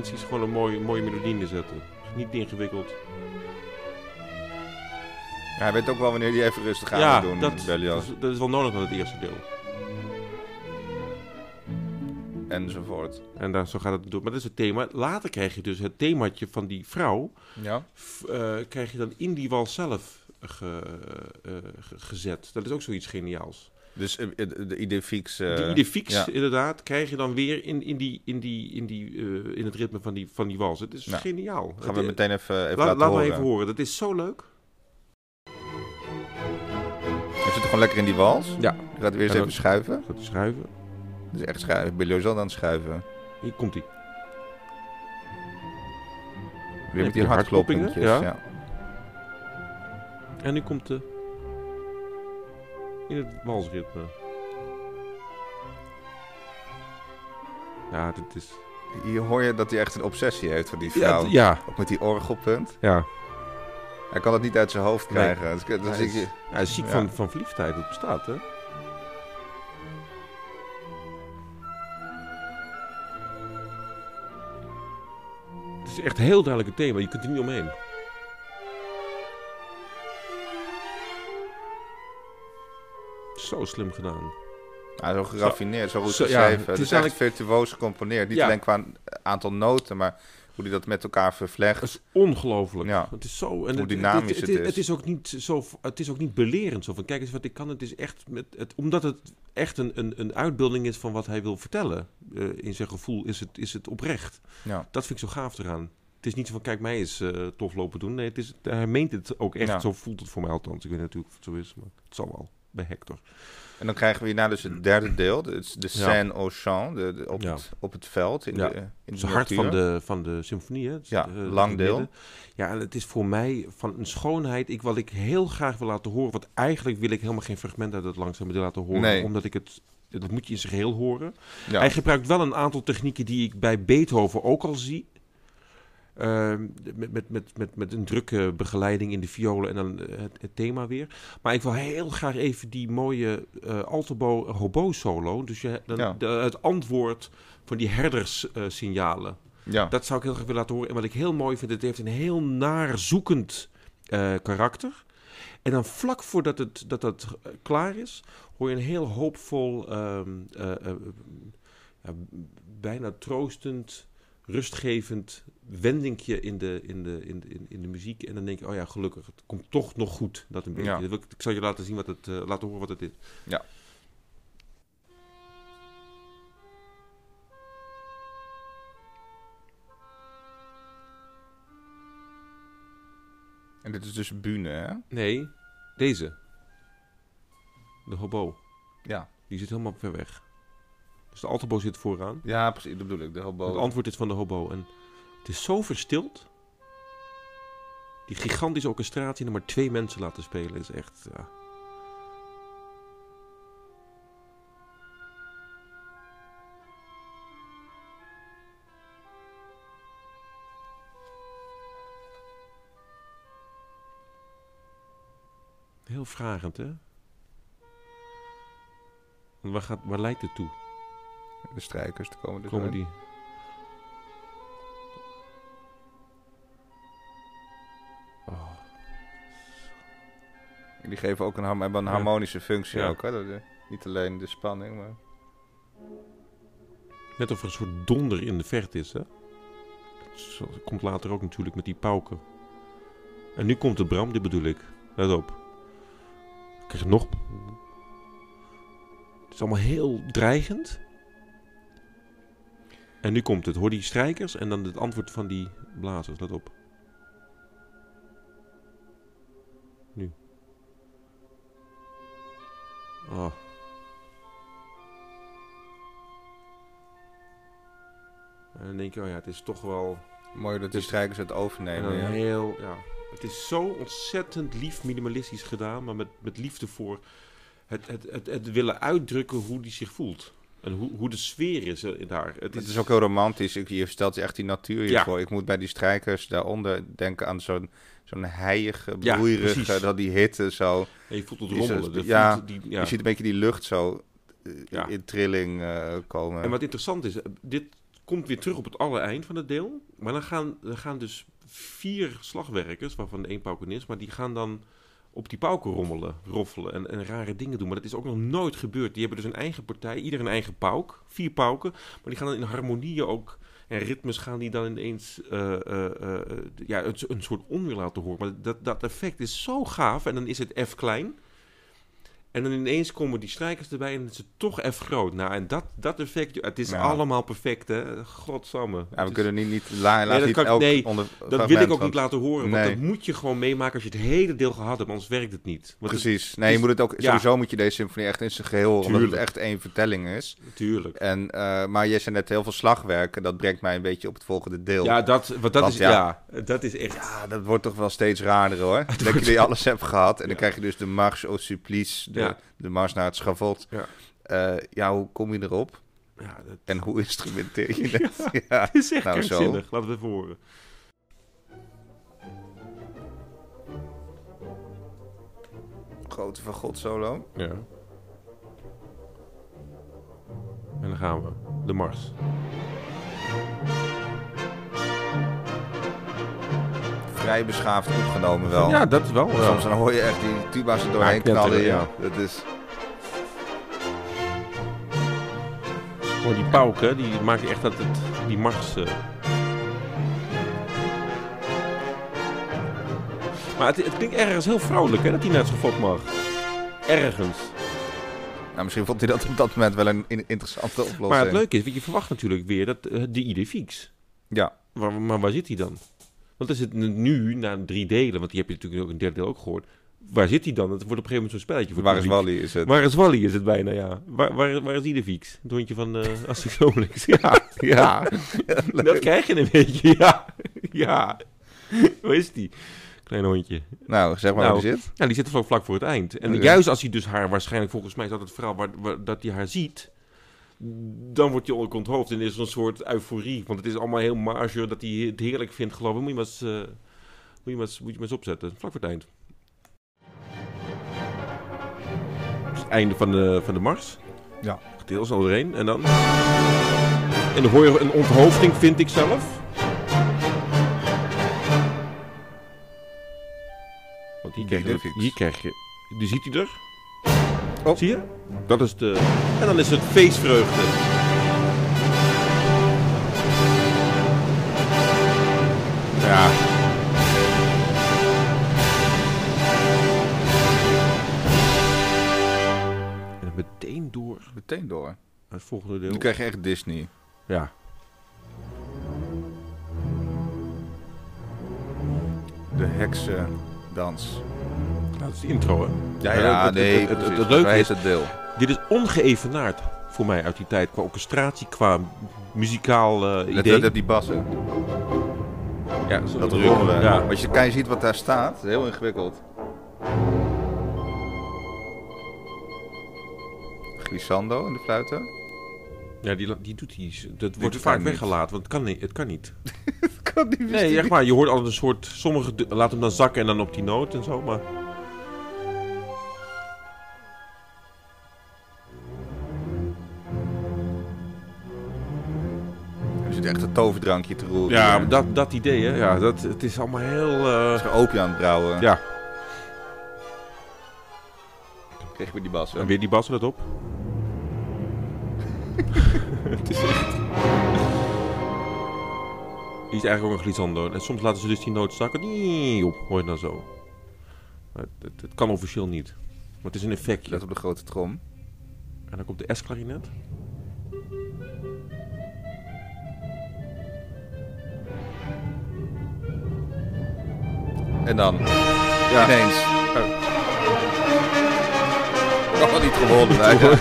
Gewoon een mooie, mooie melodie neerzetten. Niet ingewikkeld. Ja, hij weet ook wel wanneer hij even rustig aan ja, moet doen, dat, dat, is, dat is wel nodig aan het eerste deel. Enzovoort. En daar, zo gaat het door. Maar dat is het thema. Later krijg je dus het themaatje van die vrouw. Ja. eh, krijg je dan in die wal zelf ge- eh, ge- gezet. Dat is ook zoiets geniaals. Dus eh, de, de idee fix. eh, die idee fix, ja. inderdaad, krijg je dan weer in, in, die, in, die, in, die, eh, in het ritme van die, van die wals. Het is geniaal. Gaan we Het- meteen even, even La- laten laat horen. maar even horen. Dat is zo leuk. Hij zit gewoon lekker in die wals. Ja. Hij gaat weer eens En even dan- schuiven. Gaat schuiven. Het is echt schuiven. Al aan het schuiven. Hier komt hij. Weer met die je hartkloppingen, ja. Ja. En nu komt de... In het walsritme. Ja, dit is... Hier hoor je dat hij echt een obsessie heeft voor die vrouw. ja, Ook met die orgelpunt. ja. Hij kan het niet uit zijn hoofd Nee. krijgen. Dus, dus Hij is, hij is ziek Ja. van, van verliefdheid. Dat bestaat, hè? Het is echt een heel duidelijk een thema. Je kunt er niet omheen. Zo slim gedaan. Ja, zo geraffineerd, zo goed Zo, ja, geschreven. het het is is echt eigenlijk- virtuoos gecomponeerd. Niet Ja. alleen qua aantal noten, maar hoe hij dat met elkaar vervlecht. Het is ongelooflijk. Ja. Het is zo. En Hoe dynamisch het, het is. is. Het is ook niet zo. Het is ook niet belerend. Zo van kijk eens wat ik kan. Het is echt met het, omdat het echt een, een, een uitbeelding is van wat hij wil vertellen. eh, in zijn gevoel is het, is het oprecht. Ja. Dat vind ik zo gaaf eraan. Het is niet zo van kijk mij eens eh, tof lopen doen. Nee, het is, hij meent het ook echt. Ja. Zo voelt het voor mij althans. Ik weet natuurlijk of het zo is, maar het zal wel bij Hector. En dan krijgen we hierna dus het derde deel. De, de scène au champ, de, de- op, Ja. het, op het veld. In Ja. de, in Het is het hart van de, van de symfonie. Hè? Het- Ja, eh, lang deel. midden. Ja, en het is voor mij van een schoonheid. Ik, wat ik heel graag wil laten horen. Want eigenlijk wil ik helemaal geen fragment uit het langzame deel laten horen. Nee. Omdat ik het... Dat moet je in zijn geheel horen. Ja. Hij gebruikt wel een aantal technieken die ik bij Beethoven ook al zie. Ehm, met, met, met, met, met een drukke begeleiding in de violen en dan eh, het, het thema weer. Maar ik wil heel graag even die mooie eh altobo hobo solo. Dus je, dan, Ja. de- het antwoord van die herderssignalen. ja. Dat zou ik heel graag willen laten horen. En wat ik heel mooi vind, het heeft een heel naar zoekend eh, karakter. En dan vlak voordat het, dat dat eh, klaar is, hoor je een heel hoopvol, ehm, eh, eh, bijna troostend, rustgevend wendingje in de, in, de, in, de, in, in de muziek. En dan denk je, oh ja, gelukkig, het komt toch nog goed. Dat een beetje. Ja. Ik, ik zal je laten zien wat het, laten horen wat het is. En dit is dus Bühne, hè? Nee, deze. De hobo. Ja. Die zit helemaal ver weg. Dus de altobo zit vooraan. Ja, precies. Dat bedoel ik. De hobo. Het antwoord is van de hobo. En het is zo verstild. Die gigantische orchestratie en er maar twee mensen laten spelen is echt... Ja. Heel vragend, hè? Waar, gaat, waar leidt het toe? De strijkers te komen dus die... Oh. Die geven ook een, harm- hebben een Ja. harmonische functie Ja. ook, hè? Dat, eh, niet alleen de spanning, maar... Net of er een soort donder in de verte is, hè? Zo komt later ook natuurlijk met die pauken. En nu komt het Bram, dit bedoel ik. Let op. Ik krijg nog. Het is allemaal heel dreigend. En nu komt het. Hoor die strijkers en dan het antwoord van die blazers. Let op. Nu. Oh. En dan denk je, oh ja, het is toch wel... Mooi dat de strijkers het En overnemen. Ja. heel, ja. Het is zo ontzettend lief minimalistisch gedaan, maar met, met liefde voor het, het, het, het willen uitdrukken hoe die zich voelt. En hoe, hoe de sfeer is er daar. Het Het is ook heel romantisch. Ik- Je stelt je echt die natuur Ja. voor. Ik moet bij die strijkers daaronder denken aan zo'n zo'n heilige, Ja, broeierige, dat die hitte zo. En je voelt het rommelen. ja, voelt die, ja. Je ziet een beetje die lucht zo eh, Ja. in trilling eh, komen. En wat interessant is, eh, dit komt weer terug op het allereind van het deel. Maar dan gaan, dan gaan dus vier slagwerkers, waarvan één paukenist, maar die gaan dan op die pauken rommelen, roffelen en, en rare dingen doen. Maar dat is ook nog nooit gebeurd. Die hebben dus een eigen partij, ieder een eigen pauk, vier pauken. Maar die gaan dan in harmonieën ook, en ritmes gaan die dan ineens eh, eh, eh, ja, een, een soort onweer laten horen. Maar dat, dat effect is zo gaaf en dan is het F klein. En dan ineens komen die strijkers erbij en het is toch F groot. Nou, en dat, dat effect, het is Ja. allemaal perfect, hè. Godsamme. ja, we is- kunnen niet, niet, la, laat dat niet kan- elk nee, onder, dat wil ik ook niet laten horen, want Nee. dat moet je gewoon meemaken als je het hele deel gehad hebt, anders werkt het niet. Want het- Precies. Nee, je is- moet het ook, ja. sowieso moet je deze symfonie echt in zijn geheel, omdat het echt één vertelling is. Tuurlijk. En, eh, maar jij zei net heel veel slagwerken, dat brengt mij een beetje op het volgende deel. Ja, dat, wat dat Want is, ja. dat is echt... Ja, dat wordt toch wel steeds raarder hoor. Dat je die alles hebt gehad. En dan krijg je dus de mars au supplice, de, De mars naar het schavot. Ja. Eh, ja, hoe kom je erop? Ja, dat En hoe instrumenteer je het? Ja. is echt Nou, krankzinnig. Laten we het even horen. Grote van God solo. Ja. En dan gaan we. De Mars. Vrij beschaafd opgenomen wel. Ja, dat wel. Ja. Soms dan hoor je echt die tuba's er doorheen Ja, knallen. ja. Dat is... Gewoon die pauken, die maken echt dat het, die Mars... eh. Maar het, het klinkt ergens heel vrouwelijk, hè, dat hij naar het schafot mag. Ergens. Nou, misschien vond hij dat op dat moment wel een in- interessante oplossing. Maar het leuke is, want je verwacht natuurlijk weer dat eh, de idee fix. Ja, Maar, maar waar zit hij dan? Want is het nu, na drie delen, want die heb je natuurlijk ook in het derde deel ook gehoord. Waar zit hij dan? Het wordt op een gegeven moment zo'n spelletje voor waar is. Wally is het? Waar is Wally is het bijna, ja. Waar, waar, waar is Idefix? Het hondje van uh, Astrid Obelix. Ja, ja. Dat krijg je een beetje, ja. Ja. Waar is die? Klein hondje. Nou, zeg maar Nou, waar die zit. Ja, die zit vlak, vlak voor het eind. En juist als hij dus haar, waarschijnlijk volgens mij is dat het verhaal, waar, waar- dat hij haar ziet, dan wordt ook onthoofd. En is er een soort euforie. Want het is allemaal heel marge dat hij het heerlijk vindt, geloof ik. Moet je maar eens, eh, moet je maar eens, moet je maar eens opzetten. Vlak voor het eind. Dus het einde van de, van de mars. Ja. Gedeeld snel doorheen. En dan... En dan hoor je een onthoofding, vind ik zelf. Want hier krijg, je, hier krijg je... Die ziet hij er. Oh. Zie je? Dat is de... En dan is het feestvreugde. Ja. En dan meteen door Meteen door. het volgende deel. Nu krijg je echt Disney. Ja. De heksendans. Dat is de intro, hè? Ja, Ja, ja, het- nee. het- het- het leuke is- het deel. Dit is ongeëvenaard voor mij uit die tijd. Qua orchestratie, qua muzikaal eh, Let idee. op op die bassen. ja, zo- Dat rommelen. Ja. Maar je, kan je ziet wat daar staat. Het is heel ingewikkeld. Glissando in de fluiten. ja, die, die doet die. Dat wordt vaak weggelaten, want het kan niet. Het kan niet. kan niet Nee, echt maar. Je hoort altijd een soort... Sommige laten hem dan zakken en dan op die noot en zo, maar... echt een toverdrankje te roeren. Ja, maar dat, dat idee, hè. Ja, dat, het is allemaal heel... eh, is aan het brouwen. Ja. Kreeg je weer die bassen. En weer die bas, op. het is echt... Die is eigenlijk ook een glissando. En soms laten ze dus die noot zakken. Nee, op, hoor je dan zo. Het, het kan officieel niet. Maar het is een effectje. Let op de grote trom. En dan komt de S-klarinet. En dan Ja. ineens. Nog niet gewonnen. bijna.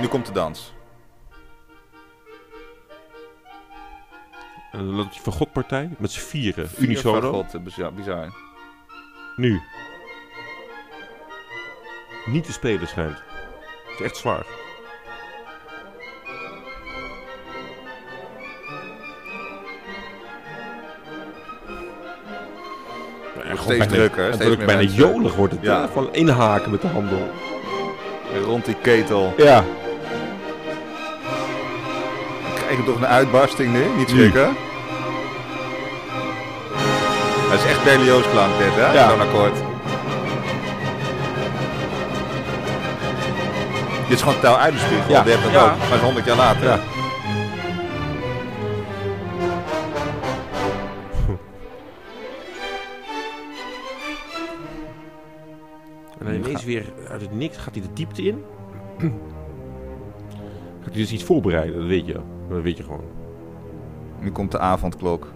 Nu komt de dans. En dan loopt die Van God-partij met z'n vieren. Vier Unisono. van God, bizar. bizar. Nu. Niet te spelen schijnt. Het is echt zwaar. Gewoon steeds bijna- drukker, het steeds wordt meer bijna mensen. jolig wordt het. Ja. Van inhaken met de handel. Rond die ketel. Ja. Krijg je toch een uitbarsting nu? Niet schrikken. Het is echt Berlioz klank dit, hè? Ja. Zo'n akkoord. Dit is gewoon touw uit de spiegel. Ja. Die dat Ja. ook, maar 100 jaar later. Ja. Weer uit het niks gaat hij de diepte in. gaat hij dus iets voorbereiden, dat weet je. Dat weet je gewoon. Nu komt de avondklok.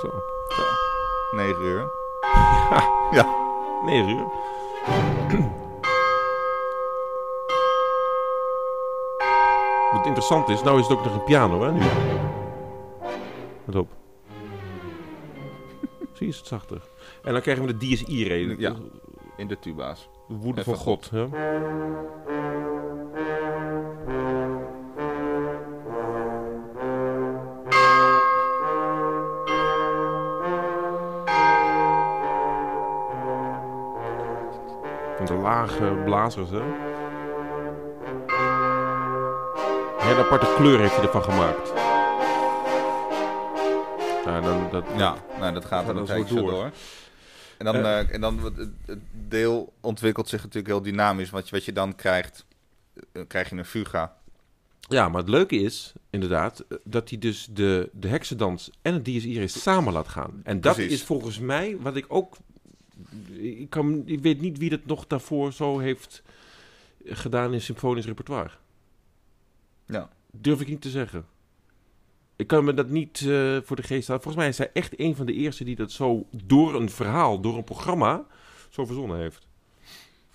Zo. Zo. 9 uur. Ja, Ja. 9 uur. Wat interessant is, nou is het ook nog een piano, hè, nu. Let op. Zie je, is het zachter. En dan krijgen we de DSI-reden. Ja. In de tuba's. De woede van God. En de lage blazers, hè. Een hele aparte kleur heeft hij ervan gemaakt. Ja, dan, dat, Ja, nou, dat gaat Gaat dan een door. door. En dan, eh, en dan het, deel ontwikkelt zich natuurlijk heel dynamisch. Wat je, wat je dan krijgt, eh, krijg je een fuga. Ja, maar het leuke is, inderdaad, eh, dat hij dus de, de heksendans en het DSI samen laat gaan. En dat Precies. is volgens mij wat ik ook... Ik, kan, ik weet niet wie dat nog daarvoor zo heeft gedaan in symfonisch repertoire. Ja. Durf ik niet te zeggen. Ik kan me dat niet eh, voor de geest halen. Volgens mij is hij echt een van de eerste die dat zo door een verhaal, door een programma, zo verzonnen heeft.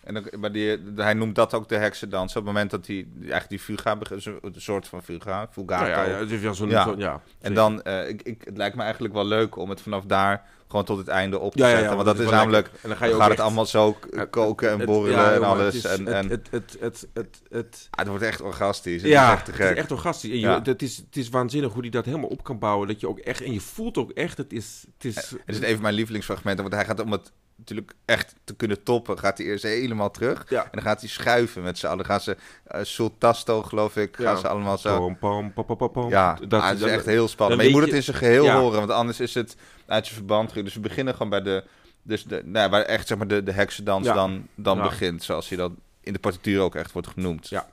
En dan, maar die, hij noemt dat ook de heksendans. Op het moment dat hij eigenlijk die fuga begint, een soort van fuga, fugato. Ja, ja, ja, het is wel zo'n... Ja. zo- ja En dan, eh, ik, ik, het lijkt me eigenlijk wel leuk om het vanaf daar gewoon tot het einde op te Ja, zetten. want dat is namelijk. En dan ga je ook gaat het allemaal zo koken en borrelen en alles. Het, is, en, en, het, het, het, het, het, ah, het wordt echt orgastisch. Het ja, is echt te het is echt orgastisch. En je, Ja. het, is, het is waanzinnig hoe hij dat helemaal op kan bouwen. Dat je ook echt, en je voelt ook echt, het is... Het is, Het is een van mijn lievelingsfragmenten, want hij gaat om het natuurlijk echt te kunnen toppen, gaat hij eerst helemaal terug. Ja. En dan gaat hij schuiven met z'n allen. Dan gaan ze, uh, Sultasto geloof ik, gaan Ja. ze allemaal zo. Pam, pam, pam, pam, pam, pam. Ja, dat, ah, het is dat- echt heel spannend. Maar je moet het in zijn geheel Ja. horen, want anders is het uit zijn verband. Dus we beginnen gewoon bij de, dus de, nou, ja, waar echt zeg maar de, de heksendans Ja. dan, dan Ja. begint, zoals hij dan in de partituur ook echt wordt genoemd. Ja.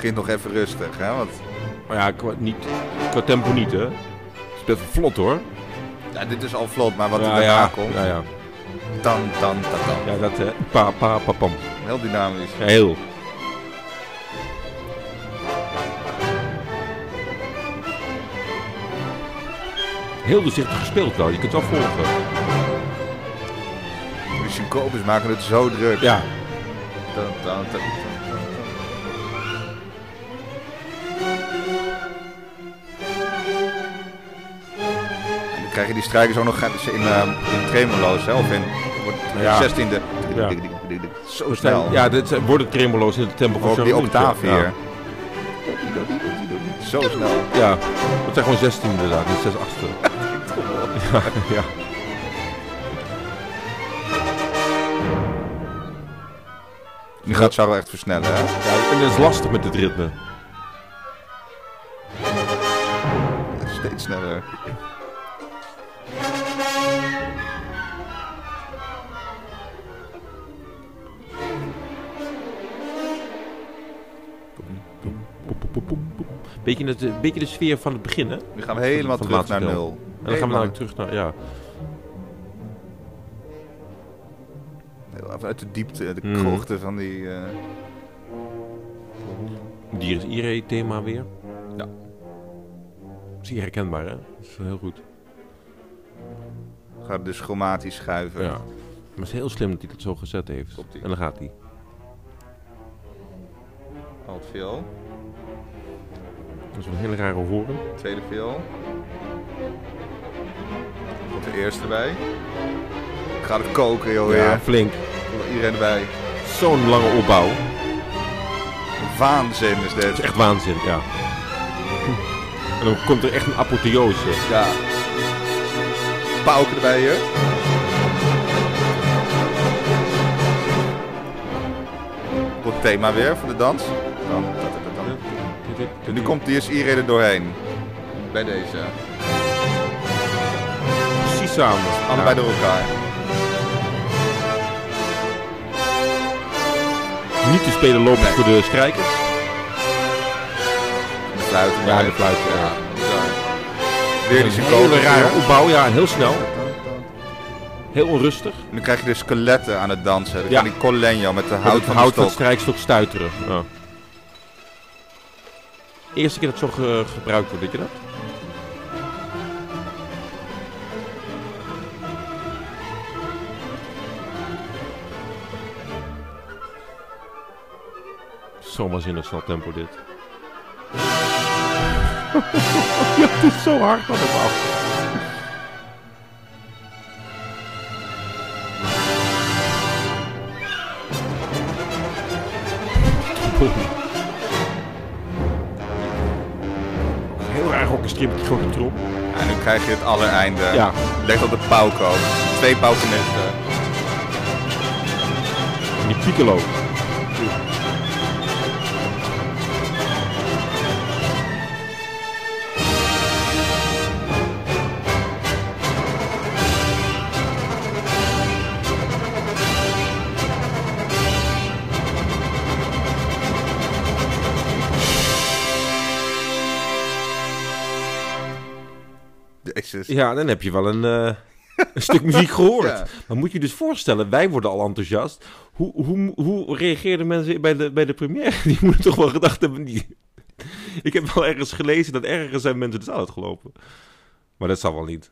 Begint nog even rustig, hè? Want Maar ja, qua, niet, qua tempo niet, hè. Het is best wel vlot, hoor. ja, dit is al vlot, maar wat ja, er daarna ja, komt, ja, ja. dan, dan, dan, dan. Ja, dat, hè. Pa, pa, pa, pam. Heel dynamisch. Ja, heel. Heel doorzichtig gespeeld wel, je kunt het wel volgen. De syncopes maken het zo druk. Ja, Dan, dan, dan, die strijkers ook nog in, uh, in tremolo's, hè? Of in wordt Ja. de 16e. Ja. Zo snel. ja, dit zijn- worden tremolo's in de tempo van ook die octaaf hier. Zo snel. Ja. dat zijn gewoon 16 inderdaad, niet 6 achtste. ja, ja. Nu gaat Charles echt versnellen, hè? Ja, en dat is lastig met het ritme. Steeds sneller. Beetje, het, een beetje de sfeer van het begin, hè? Nu gaan we helemaal Van terug naar deel. nul. En dan gaan we namelijk terug naar, ja. Even uit de diepte, de Mm. krochten van die... eh, Hier is Ire thema weer. Ja. Zie je herkenbaar, hè? Dat is heel goed. gaat dus chromatisch schuiven. Ja. Maar het is heel slim dat hij dat zo gezet heeft. En dan gaat hij. Alt viool, Dat is een hele rare horen. tweede viool. Komt de eerste. Ik ga het koken, joh, Ja, weer. flink. Komt Iedereen erbij. Zo'n lange opbouw. Waanzin is Dat is dit. echt waanzin, ja. En dan komt er echt een apotheose. Ja. Pauken erbij hier. Goed thema weer voor de dans. Nu komt is iedereen er doorheen. Bij deze. precies samen. Allebei door elkaar. Niet te spelen lopen voor de strijkers. De fluit. Ja, de fluit, ja. Weer die een seconden. hele rare opbouw, ja, heel snel. Heel onrustig. Nu krijg je de skeletten aan het dansen. Dan Ja. die met de Hout het van hout de van strijkstok stuiteren. Ja. Eerste keer dat zo ge- gebruikt wordt, weet je dat? Zo'n waanzinnig snel tempo dit. ja, het is zo hard van het af. Trom. En nu krijg je het allereinde. Ja. Leg op de pauken ook. Twee paukenisten. En die piccolo. Jezus. Ja, dan heb je wel een, eh, een stuk muziek gehoord. Ja. Maar moet je dus voorstellen, wij worden al enthousiast. Hoe, hoe, hoe reageerden mensen bij de, bij de première? Die moeten toch wel gedacht hebben... Die... Ik heb wel ergens gelezen dat ergens zijn mensen de zaal uitgelopen. Maar dat zal wel niet.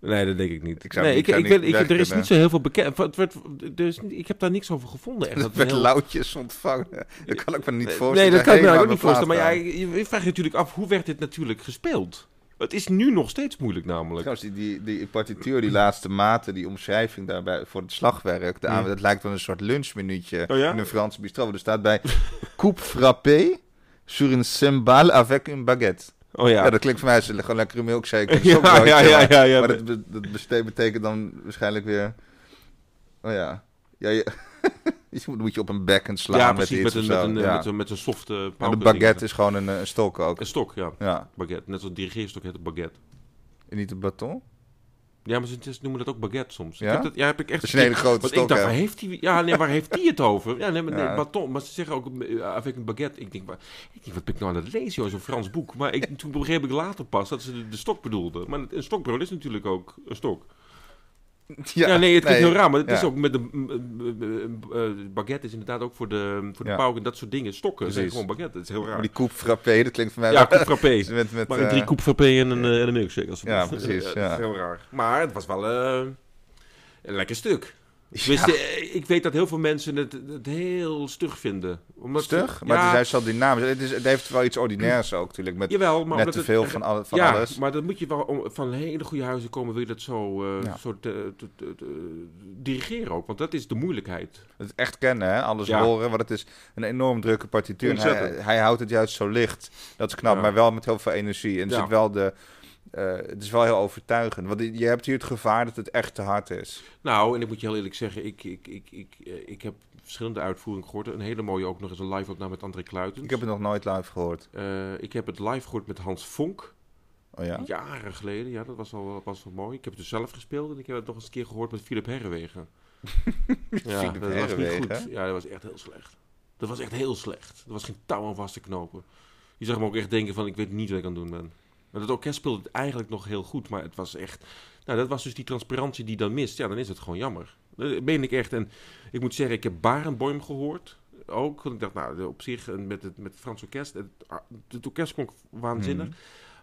Nee, dat denk ik niet. Ik zou nee, niet- ik, ik, ik, er is niet zo heel veel bekend. Het werd, er niet- ik heb daar niks over gevonden. Echt. Werd heel- lauwtjes ontvangen. Dat kan ik me niet voorstellen. Nee, dat kan ik me ook niet voorstellen. Maar ja, je, je vraagt je natuurlijk af, hoe werd dit natuurlijk gespeeld? Het is nu nog steeds moeilijk namelijk. Trouwens, die, die, die partituur, die laatste maten, die omschrijving daarbij voor het slagwerk, de aan, Ja. dat lijkt wel een soort lunchminuutje Oh ja? in een Franse bistro. Er staat bij coupe frappé sur une cymbale avec une baguette. Oh ja. Ja, dat klinkt voor mij als een- gewoon lekkere milkshake. Ja, ja, ja, maar- ja, ja. Maar dat, betekent dan waarschijnlijk weer... Oh ja. ja je moet, je op een bekken slaan ja, met precies. iets Met een, met een, eh, ja. met een, met een softe En de baguette is gewoon een, een stok ook. Een stok, ja. Ja. Baguette. Net als dirigeerstok heet het baguette. En niet een baton? Ja, maar ze noemen dat ook baguette soms. Ja? Ik heb dat, ja, heb ik echt... Dat is een hele grote Want stok, ik dacht, waar heeft hij... Ja, nee, waar heeft hij het over? Ja, nee, maar, nee, Ja. baton. Maar ze zeggen ook, uh, avec een baguette. Ik denk, waar, ik denk, wat ben ik nou aan het lezen, joh, zo'n Frans boek. Maar ik, toen begreep ik later pas dat ze de, de stok bedoelden. Maar een stokbrood is natuurlijk ook een stok. Ja, nee, het klinkt heel raar, maar het is ook met de eh, baguette is inderdaad ook voor de, voor de Ja. pauw en dat soort dingen. Stokken, zijn gewoon baguette. Dat is heel raar. Maar die coupe frappé, dat klinkt voor mij Ja, coupe frappé. met, met, Maar een eh, drie koep frappé en een, eh, en een milkshake. Als het Ja, moet. precies, ja. Dat is heel raar. Maar het was wel een lekker stuk. Ja. Eh, ik weet dat heel veel mensen het, het heel stug vinden. Omdat stug, maar ja, het is juist zo dynamisch. Het, is, het heeft wel iets ordinairs ook natuurlijk, met jawel, maar net te veel van, alle, van ja, alles. maar dan moet je wel om, van hele goede huizen komen, wil je dat zo, Ja. zo te, te- te- te- dirigeren ook. Want dat is de moeilijkheid. Het echt kennen, hè? alles horen, want het is een enorm drukke partituur. Hij, hij houdt het juist zo licht, dat is knap, maar wel met heel veel energie. En er zit wel de, eh, het is wel heel overtuigend, want je hebt hier het gevaar dat het echt te hard is. Nou, en ik moet je heel eerlijk zeggen, ik, ik, ik, ik, eh, ik heb verschillende uitvoeringen gehoord. Een hele mooie ook nog eens een live opname met André Kluitens. Ik heb het nog nooit live gehoord. Eh, ik heb het live gehoord met Hans Vonk. Oh ja? Jaren geleden. Ja, dat was wel, was wel mooi. Ik heb het dus zelf gespeeld en ik heb het nog eens een keer gehoord met Philip Herrewegen. ja, Philip dat was niet goed. Ja, dat was echt heel slecht. Dat was echt heel slecht. Er was geen touw aan vast te knopen. Je zag me ook echt denken van, ik weet niet wat ik aan het doen ben. Het orkest speelde het eigenlijk nog heel goed, maar het was echt... Nou, dat was dus die transparantie die dan mist. Ja, dan is het gewoon jammer. Dat meen ik echt. En ik moet zeggen, ik heb Barenboim gehoord. Ook. Want ik dacht, nou, op zich, met het, met het Frans orkest. Het, het orkest klonk waanzinnig. Mhm.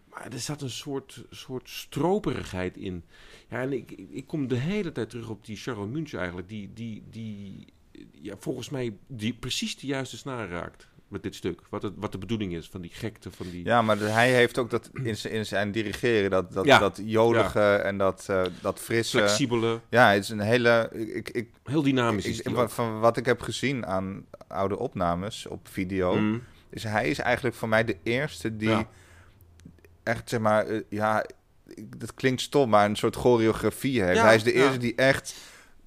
Maar er zat een soort, soort stroperigheid in. Ja, en ik, ik- ik kom de hele tijd terug op die Charles Munch eigenlijk. Die, die, die ja, volgens mij die precies de juiste snaar raakt met dit stuk. Wat, het, wat de bedoeling is van die gekte, van die... Ja, maar hij heeft ook dat in zijn, in zijn dirigeren, dat, dat, Ja. dat jolige en dat, eh, dat frisse. flexibele, Ja, het is een hele. Ik, ik, heel dynamisch ik- van, wat ik heb gezien aan oude opnames op video, Mm. is hij is eigenlijk voor mij de eerste die Ja. echt, zeg maar, eh, ja, dat klinkt stom, maar een soort choreografie heeft. Hij is de eerste die echt,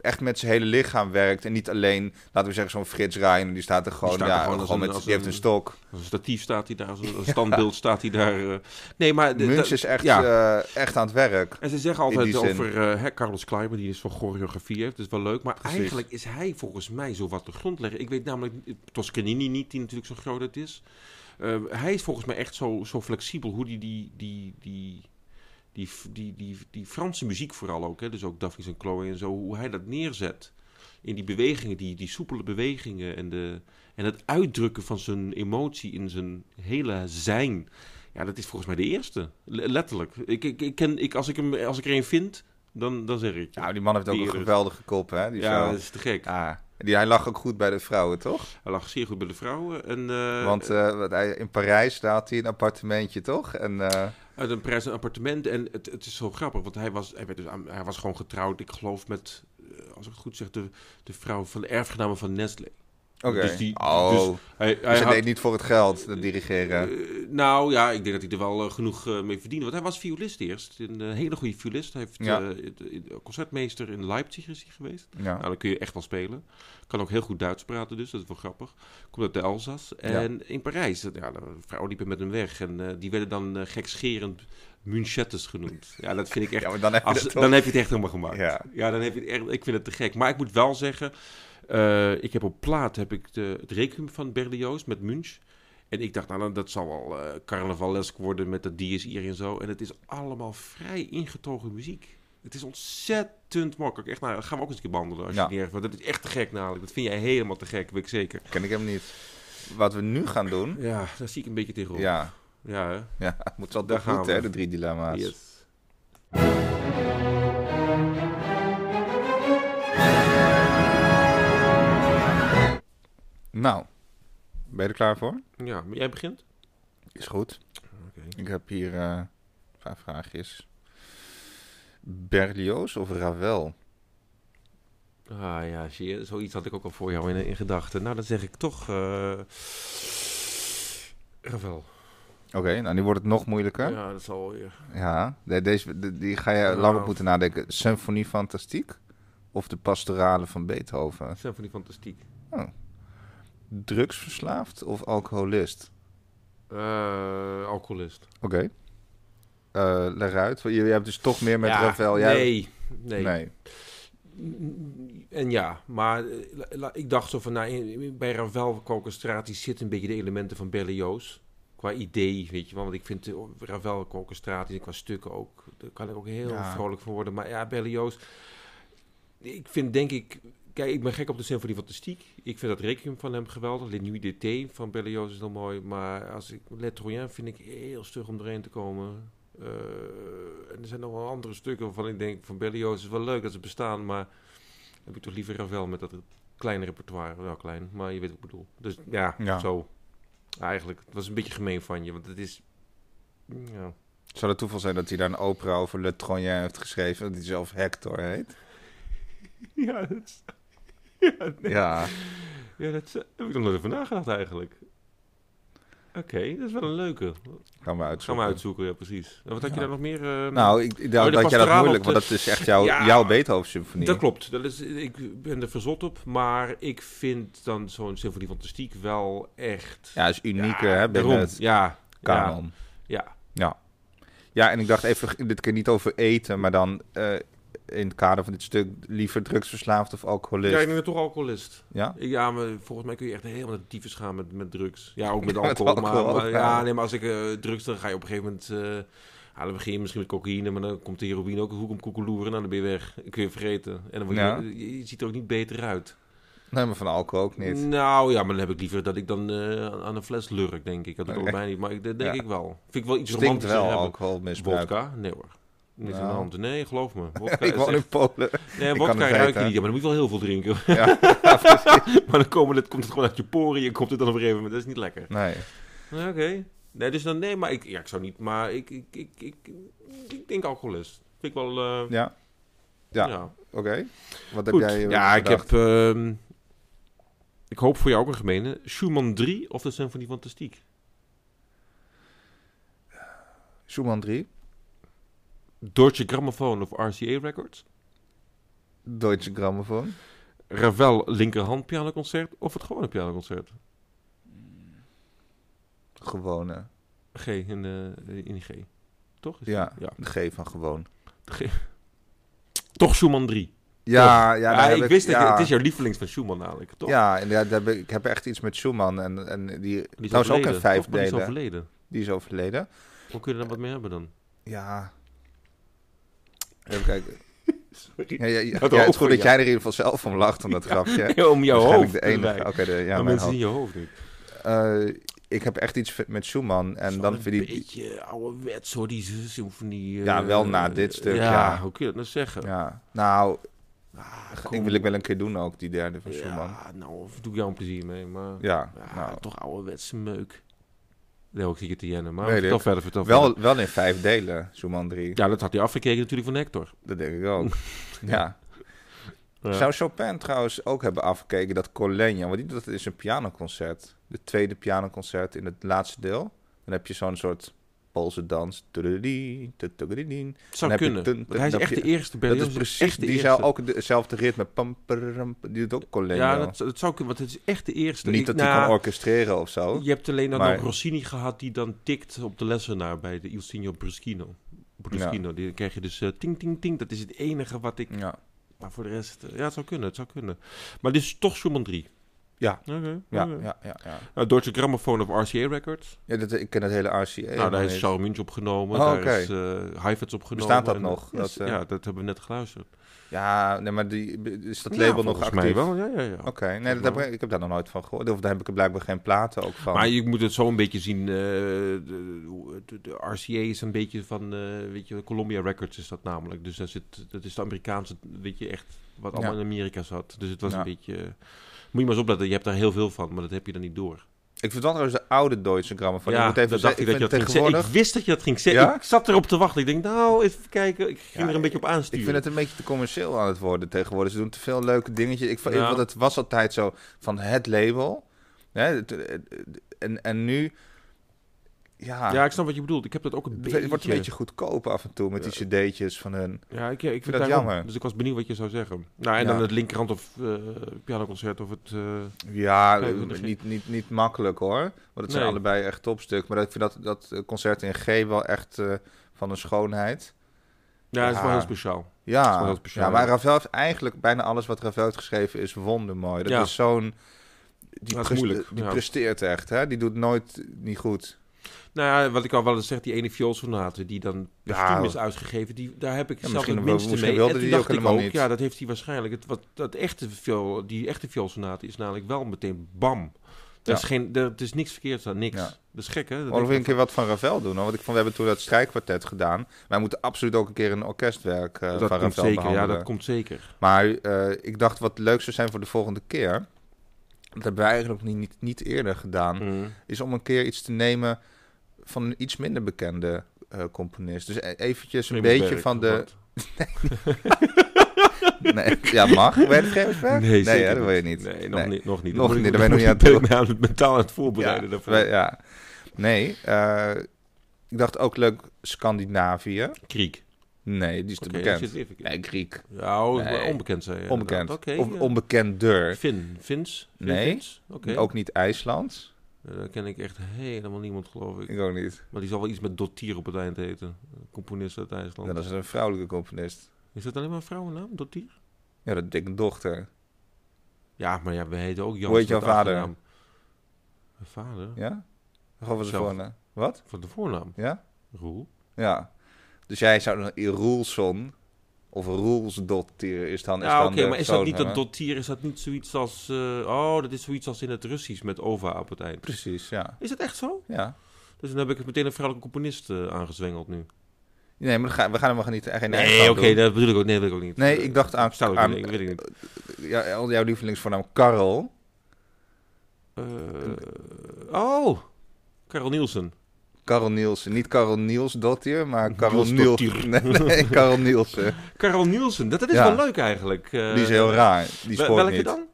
echt met zijn hele lichaam werkt en niet alleen, laten we zeggen, zo'n Frits Rijn, die staat er gewoon, staat er ja, gewoon gewoon, een- met, die heeft een- stok. Als een statief staat hij daar, als een, standbeeld staat hij daar. eh. Nee, maar... de- Munch dat- is echt, ja. eh, echt aan het werk. En ze zeggen altijd over eh, hè, Carlos Kleiber, die is van choreografie heeft. Dat is wel leuk. Maar Precies. eigenlijk is hij volgens mij zo wat de grondlegger. Ik weet namelijk Toscanini niet, die natuurlijk zo groot het is. Hij is volgens mij echt zo, zo flexibel hoe die die, die, die, die, die, die, die Franse muziek vooral ook, hè, dus ook Daphnis en Chloe en zo, hoe hij dat neerzet. In die bewegingen, die, die soepele bewegingen en, de, en het uitdrukken van zijn emotie in zijn hele zijn. Ja, dat is volgens mij de eerste. Le- letterlijk. Ik, ik, ik ken, ik, als, ik hem, als ik er een vind, dan, dan zeg ik. Ja, die man heeft ook een geweldige kop, hè? Die ja, zo. dat is te gek. Ja, die, hij lag ook goed bij de vrouwen, toch? Hij lag zeer goed bij de vrouwen. En, eh, Want eh, hij, in Parijs had hij een appartementje, toch? En eh, Uit een prijs een appartement. En het, het is zo grappig, want hij was, hij, werd dus, aan- hij was gewoon getrouwd, ik geloof, met, als ik het goed zeg, de, de vrouw van de erfgename van Nestlé. Oké. Dus die- oh, dus dus, Hij, hij had- deed niet voor het geld, dat dirigeren. eh, nou ja, ik denk dat hij er wel eh, genoeg eh, mee verdiende. Want hij was violist eerst. Een hele goede violist. Hij heeft Ja. het- het- concertmeester in Leipzig is hij geweest. ja. Nou, dan kun je echt wel spelen. Kan ook heel goed Duits praten, dus dat is wel grappig. Komt uit de Elzas. En in Parijs, ja, de vrouwen liepen met hem weg. En die werden dan gekscherend Munchettes genoemd. Ja, dat vind ik echt... ja, maar dan heb je Als, het toch. dan heb je het echt helemaal gemaakt. Ja. Ja, dan heb je het echt... Ik vind het te gek. Maar ik moet wel zeggen... eh, ik heb op plaat heb ik de, het requiem van Berlioz met Munch. En ik dacht, nou, dat zal wel eh carnavalesk worden met dat Dies Irae en zo. En het is allemaal vrij ingetogen muziek. Het is ontzettend makkelijk. Echt, nou, gaan we ook eens een keer behandelen als Ja. je. Dat is echt te gek namelijk. Dat vind jij helemaal te gek, weet ik zeker. Ken ik hem niet. Wat we nu gaan doen... Ja, daar zie ik een beetje tegenop. Ja, Ja, hè? ja moet wel Daar goed, gaan we. hè, de drie dilemma's. Yes. Nou, ben je er klaar voor? Ja, maar jij begint? Is goed. Oké. Ik heb hier eh vijf vraagjes. Berlioz of Ravel? Ah ja, zie je, zoiets had ik ook al voor jou in, in gedachten. Nou, dan zeg ik toch... eh Ravel. Oké, nou nu wordt het nog moeilijker. Ja, Ja, dat zal wel weer. de- deze, de- die ga je Nou. lang op moeten nadenken. Symfonie Fantastiek of de Pastorale van Beethoven? Symfonie Fantastiek. Drugsverslaafd of alcoholist? Eh alcoholist. Oké. Eh leg uit. Je, je hebt dus toch meer met Ja, Ravel. Jij- Nee, nee. nee. En ja, maar eh, ik dacht zo van, nou, bij Ravel qua orchestratie zitten een beetje de elementen van Berlioz. Qua idee, weet je wel. Want ik vind Ravel qua orchestratie en qua stukken ook, daar kan ik ook heel Ja. vrolijk van worden. Maar ja, Berlioz, ik vind denk ik, kijk, ik ben gek op de Symfonie Fantastiek. Ik vind dat Requiem van hem geweldig. Le Nuit d'été van Berlioz is heel mooi. Maar als ik, Le Troyen vind ik heel stug om erheen te komen. Eh, en er zijn nog wel andere stukken waarvan ik denk van Berlioz is wel leuk dat ze bestaan, maar heb ik toch liever Ravel met dat kleine repertoire. Wel klein, maar je weet wat ik bedoel. Dus ja, Ja. zo. Eigenlijk, het was een beetje gemeen van je, want het is... Ja. Zou het toeval zijn dat hij daar een opera over Le Troyen heeft geschreven, dat hij zelf Hector heet? Ja, dat is... Ja, nee. Ja. ja dat is- heb ik nog nooit over nagedacht eigenlijk. Oké, dat is wel een leuke. Gaan we Gaan uitzoeken. we uitzoeken, ja, precies. En wat had je daar nog meer? eh, Nou, ik, ik dacht de dat jij dat moeilijk, want dat is echt jouw, Ja. jouw Beethoven-symfonie. Dat klopt. Dat is, ik ben er verzot op. Maar ik vind dan zo'n symfonie fantastiek wel echt... Ja, is unieker, Ja, hè, binnen het Ja, ja, kanon. ja. Ja. ja, en ik dacht even, dit keer niet over eten, maar dan eh, in het kader van dit stuk liever drugsverslaafd of alcoholist. Ja, ik ben toch alcoholist. Ja? Ja, maar volgens mij kun je echt helemaal naar de tyfus gaan met, met drugs. Ja, ook met Met alcohol. alcohol maar, ja. nee, maar als ik eh, drugs, dan ga je op een gegeven moment... eh ja, dan begin je misschien met cocaïne, maar dan komt de heroïne ook een hoek om koekeloeren. Nou, dan ben je weg. Dan kun je vergeten. En dan word je, Ja. je, je ziet er ook niet beter uit. Nee, maar van alcohol ook niet. Nou ja, maar dan heb ik liever dat ik dan eh, aan een fles lurk, denk ik. Dat doe ik Oké. ook mij niet, maar ik, dat denk Ja. ik wel. Vind ik wel iets Stinkt romantischer wel hebben. alcoholmisbruik. Wodka? Nee hoor. Niet aan de Nou. hand. Nee, geloof me. Wodka ik woon in echt- Polen. Nee, wodka ruik je niet. Ja, maar dan moet je wel heel veel drinken. Ja, maar dan komen het, komt het gewoon uit je poren. Je komt het dan op een gegeven moment. Dat is niet lekker. nee. Oké. Nee, dus dan, nee, maar ik, ja, ik zou niet, maar ik, ik, ik, ik, ik denk alcoholist. Vind ik wel, eh, Ja, ja. ja. oké. Wat heb Goed. jij eh, ja, ik heb, ehm, ik hoop voor jou ook een gemene, Schumann 3 of de Symfonie Fantastiek? Schumann 3, Deutsche Grammophon of RCA Records? Deutsche Grammophon. Ravel linkerhand pianoconcert of het gewone pianoconcert? Gewone. G in, eh in G. Toch? Is Ja, ja. de G van gewoon. G. Toch Schumann 3. Ja, ja, Ja, daar ik wist dat je, ja. het is jouw lievelings van Schumann namelijk, toch? Ja, inderdaad, daar heb ik, ik heb echt iets met Schumann. En, en die, Die is trouwens ook overleden, in vijf toch? Maar Die is overleden. Die is overleden. Hoe kun je er dan wat mee hebben dan? Ja. Even kijken. Sorry. Ja, ja, ja, Dat ja, het is goed dat jij er in ieder geval zelf om lacht, om dat grapje. om jouw hoofd de enige. Oké, de- ja, mensen hoofd. je hoofd niet. Eh, ik heb echt iets met Schumann. En dan vind een ik... beetje ouderwets hoor, die symfonie. eh, Ja, wel na dit stuk, Ja, ja. hoe kun je dat nou zeggen? Ja, nou, Ah, ik wil ik wel een keer doen ook, die derde van Schumann. Ja, nou, doe ik jou een plezier mee, maar... Ja, Ja, nou, toch ouderwetse meuk. Nee, ook zie te jennen, maar ik. verder, vertel wel, wel in vijf delen, Schumann 3. Ja, dat had hij afgekeken natuurlijk van Hector. Dat denk ik ook. ja. Ja. Zou Chopin trouwens ook hebben afgekeken dat Collegno, want die dat is een pianoconcert. De tweede pianoconcert in het laatste deel. Dan heb je zo'n soort Poolse dans. Zou kunnen, hij is echt de eerste. Dat Berlioz is precies, die zou ook dezelfde ritme. Die doet ook Collegno. Ja, dat, dat zou kunnen, want het is echt de eerste. Niet dat hij nou, kan orchestreren of zo. Je hebt alleen dan nog Rossini gehad die dan tikt op de lessenaar bij de Il Signo Bruschino. Bruschino, die krijg je dus eh, ting, ting, ting. Dat is het enige wat ik... Ja, Maar voor de rest, eh, ja, het zou kunnen, het zou kunnen. Maar dit is toch Schumann 3. Ja. Oké. ja, ja, ja. ja. Nou, Deutsche Grammophon of RCA Records. ja dat, ik ken het hele RCA. nou, daar is. Charles Minch opgenomen. Oh, daar is uh, Heifetz opgenomen. Bestaat dat En- nog? Ja, Dat, eh, ja, dat hebben we net geluisterd. Ja, nee, maar die, is dat Ja, label nog actief? mij wel, ja, ja, ja. Oké, nee, dat heb ik, ik heb daar nog nooit van gehoord. Of daar heb ik er blijkbaar geen platen ook van. Maar je moet het zo een beetje zien. eh, de, de, de RCA is een beetje van, eh, weet je, Columbia Records is dat namelijk. Dus dat, zit, dat is de Amerikaanse, weet je, echt wat allemaal Ja. in Amerika zat. Dus het was Ja. een beetje... moet je maar eens opletten, je hebt daar heel veel van, maar dat heb je dan niet door. Ik vind wel trouwens de oude Duitse grammofoon. ik ja, moet even dat ik dat je dat tegenwoordig... Ik wist dat je dat ging zeggen. Ja? Ik zat erop te wachten. Ik denk, nou, even kijken. Ik ging Ja, er een beetje op aansturen. Ik vind het een beetje te commercieel aan het worden tegenwoordig. Ze doen te veel leuke dingetjes. Ik, vond- Ja. Het was altijd zo van het label. En, en nu... Ja, Ja, ik snap wat je bedoelt. Ik heb dat ook een het beetje... wordt een beetje goedkoop af en toe met die cd'tjes van hun. Ja, ik, ik vind dat het jammer. Dus ik was benieuwd wat je zou zeggen. Nou, en Ja. dan het linkerhand of eh pianoconcert of het... eh, Ja, eh, niet, niet, niet makkelijk hoor. Want het zijn allebei echt topstuk. Maar ik vind dat, dat concert in G wel echt van een schoonheid. ja, het is wel heel speciaal. is wel Ja, heel speciaal, ja maar. Ravel heeft eigenlijk bijna alles wat Ravel heeft geschreven is wondermooi. Dat is zo'n... Die, moeilijk, die presteert echt, hè? Die doet nooit niet goed. Nou ja, wat ik al wel eens zeg, die ene vioolsonate die dan Ja. postuum is uitgegeven, die, daar heb ik Ja, zelf het minste mee. wilde En die dacht ook ik helemaal niet. Ja, dat heeft hij waarschijnlijk. Het, wat, dat echte viool, die echte vioolsonate is namelijk wel meteen bam. Ja. is, geen, het is niks verkeerd aan, niks. Ja. Dat is gek, hè? Dat of we een keer wat van Ravel doen. Hoor. Want ik vond, we hebben toen dat strijkkwartet gedaan. Wij moeten absoluut ook een keer een orkestwerk dat van komt Ravel zeker, ja, dat komt zeker. Maar eh, ik dacht wat leuk zou zijn voor de volgende keer. Dat hebben wij eigenlijk niet, niet, niet eerder gedaan. Mm. Is om een keer iets te nemen van een iets minder bekende eh, componist. Dus e- eventjes een beetje van de... Nee, ja, mag. Het Vreemdsberg? Nee, hè, dat wil je niet. Nee, nog Nee. niet. Nog niet. Nog niet, daar ben nog niet aan toe. het mentaal aan het voorbereiden Ja, daarvoor. wij- ja. Nee, eh, ik dacht ook leuk Scandinavië. Kriek. Nee, die is te bekend. Nee, Griek. Ja, oh, Nee. onbekend zei je. Onbekend. Oké. of ja. onbekender. Fin. Fins? Fin- Nee. Fins? Ook niet IJsland. Eh, Daar ken ik echt helemaal niemand, geloof ik. Ik ook niet. Maar die zal wel iets met Dottier op het eind heten. Componist uit IJsland. Ja, dat is een vrouwelijke componist. Is dat alleen maar een vrouwennaam, Dottier? Ja, dat dikke dochter. Ja, maar ja, we heten ook Jan. Hoe heet jouw vader? Mijn vader? Ja? Gewoon van zijn voornaam. Wat? Van de voornaam? Ja? Roel? Ja. Dus jij zou dan Roelson of Roelsdottir is dan... is Ja, oké, maar is dat niet hè? Dottier? Is dat niet zoiets als... eh, oh, dat is zoiets als in het Russisch met ova op het eind. Precies, ja. Is dat echt zo? Ja. Dus dan heb ik meteen een vrouwelijke componist eh, aangezwengeld nu. Nee, maar we gaan, we gaan niet... Geen Nee, oké, dat bedoel ik ook. Nee, dat wil ik ook niet. Nee, Eh, ik dacht aan- aan- niet, weet ik niet. Ja, al jouw lievelingsvoornaam Karel. Eh, oh, Karel Nielsen. Karel Nielsen. Niet Karel Niels Dottir, maar Karel Niels Niels. Dottir. Nee, nee, Karel Nielsen. Karel Nielsen, dat, dat is Ja. wel leuk eigenlijk. Eh, Die is heel raar. Die wel- Welke niet. dan?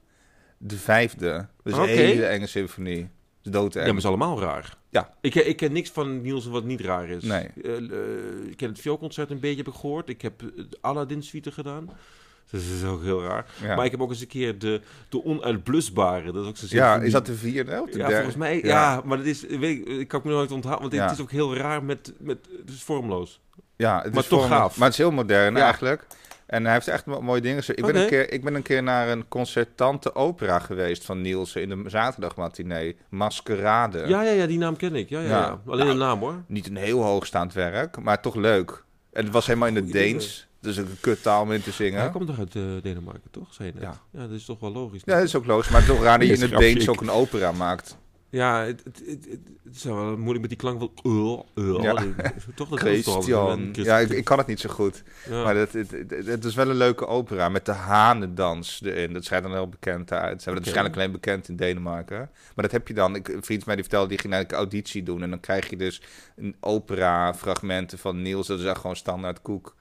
De vijfde. Dat is een hele enge symfonie. Is doodeng. Ja, maar is allemaal raar. Ja. Ik, ik ken niks van Nielsen wat niet raar is. Nee. Eh, eh, ik ken het vioolconcert een beetje, heb ik gehoord. Ik heb eh, de Aladdin-suite gedaan. Dat is ook heel raar. Ja. Maar ik heb ook eens een keer de, de onuitblusbare. Dat is ook zo'n ja, is dat de vierde of de Ja, derde? volgens mij, ja. maar dat is, weet ik, kan me nooit onthouden, want Ja. het is ook heel raar met, met het is vormloos. Ja, het Maar is toch vormloos. gaaf. Maar het is heel modern eigenlijk. En hij heeft echt mo- mooie dingen. Ik ben, een keer, ik ben een keer naar een concertante opera geweest van Nielsen in de zaterdagmatinee. Maskerade. Ja, ja, ja, die naam ken ik. Ja, ja, Ja. Alleen Nou, de naam hoor. Niet een heel hoogstaand werk, maar toch leuk. En het was helemaal in het Dus een kuttaal om in te zingen. Hij komt toch uit eh, Denemarken, toch? Zei je net. Ja. ja, dat is toch wel logisch. Ja, dat is ook logisch. Maar toch raar dat je in het. Deens ook een opera maakt. Ja, het, het, het, is wel moeilijk met die klank van... Uh, uh, Ja. Toch, dat Christian. Ja, ik, ik kan het niet zo goed. Ja. Maar het, het, het, het is wel een leuke opera met de hanendans erin. Dat schijnt dan heel bekend uit. Ze hebben Oké. waarschijnlijk alleen bekend in Denemarken. Maar dat heb je dan. Ik, een vriend van mij die vertelde, die ging naar een auditie doen. En dan krijg je dus een opera fragmenten van Niels. Dat is echt gewoon standaard koek.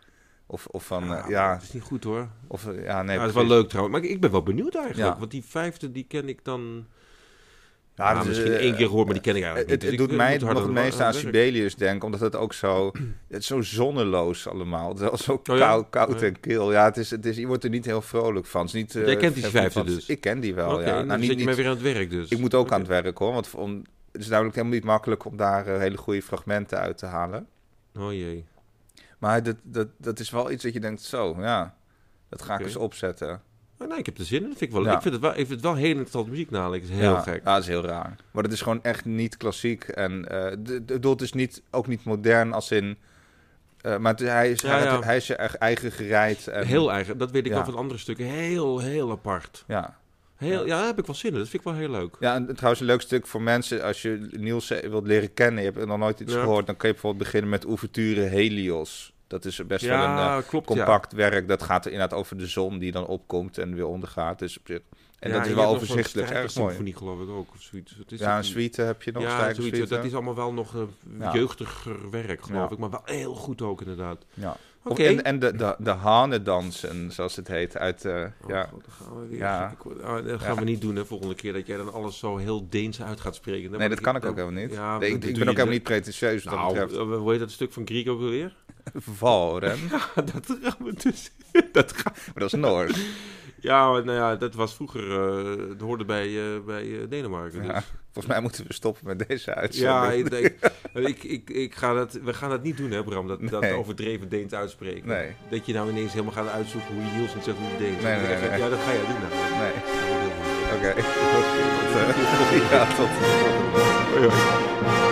Of, of van, Ja, ja, ja, Dat is niet goed hoor. of, eh, ja nee. ja, dat is wel leuk trouwens. Maar ik, ben wel benieuwd eigenlijk. Ja. Want die vijfde, die ken ik dan... Ja, dat is, misschien eh, één keer gehoord, maar die ken ik Het, eigenlijk het, niet. Dus doet mij moet nog het meest aan werk. Sibelius denken, omdat het ook zo, het is zo zonneloos allemaal. Het is al zo Oh koud, koud Ja. en kil. Ja, het is, het is, je wordt er niet heel vrolijk van. Het is niet, Jij eh, kent die vijfde dus? Ik ken die wel, Oké, ja. dan Nou, zit niet, je niet- weer aan het werk dus. ik moet ook aan het werk hoor, want om, het is namelijk helemaal niet makkelijk om daar eh, hele goede fragmenten uit te halen. Oh jee. Maar dat, dat, dat is wel iets dat je denkt, zo, ja, dat ga ik eens opzetten. Oh, nee, ik heb er zin in. Dat vind ik, wel, Ja. ik, vind het wel, ik vind het wel heel interessant muziek namelijk. Het is heel ja, gek. Ja, dat is heel raar. Maar het is gewoon echt niet klassiek. En de, de, het is niet, ook niet modern als in... eh, maar het, hij, is, Ja, hij, ja. hij is eigen gereid. En, Heel eigen. Dat weet ik wel van andere stukken. Heel, heel apart. Ja. Heel, Ja. heb ik wel zin in. Dat vind ik wel heel leuk. ja, en trouwens een leuk stuk voor mensen... als je Niels wilt leren kennen... je hebt nog nooit iets Ja. gehoord... dan kun je bijvoorbeeld beginnen met Ouverture Helios. Dat is best wel een eh, klopt. compact werk. Dat gaat er inderdaad over de zon die dan opkomt en weer ondergaat. Dus op zich... En dat is wel overzichtelijk. Erg mooi. symfonie geloof ik ook. Of zoiets. Wat is Ja, een suite heb je nog. Ja, zoiets. suite. Dat is allemaal wel nog eh, jeugdiger werk, geloof ik. Maar wel heel goed ook, inderdaad. Ja. En en de, de, de hanendansen, zoals het heet, uit... eh, Oh, ja. God, dan gaan we weer. Ja. Ik ah, dat gaan Ja. we niet doen, hè, volgende keer. Dat jij dan alles zo heel Deens uit gaat spreken. Dan Nee, dat kan ik ook helemaal niet. Ja, Nee, ik, dat ben ook helemaal niet. niet pretentieus wat dat Nou, betreft. eh, hoe heet dat stuk van Griek ook alweer? Valren, maar dat gaan we dus... dat gaan dat is Noors. Ja, nou ja, dat was vroeger, dat hoorde bij, eh, bij eh, Denemarken. Ja, Dus. volgens mij moeten we stoppen met deze Ja, uitzending. ik, ik, ik, ik, ik ga dat, we gaan dat niet doen, hè, Bram? Dat, dat overdreven Deens uitspreken. Nee. Dat je nou ineens helemaal gaat uitzoeken hoe je Nielsen zegt hoe je Deens. Nee, nee, nee. Ja, dat ga jij doen. Nou. Nee, oké. Tot, eh, ja, tot. Hoi, hoi.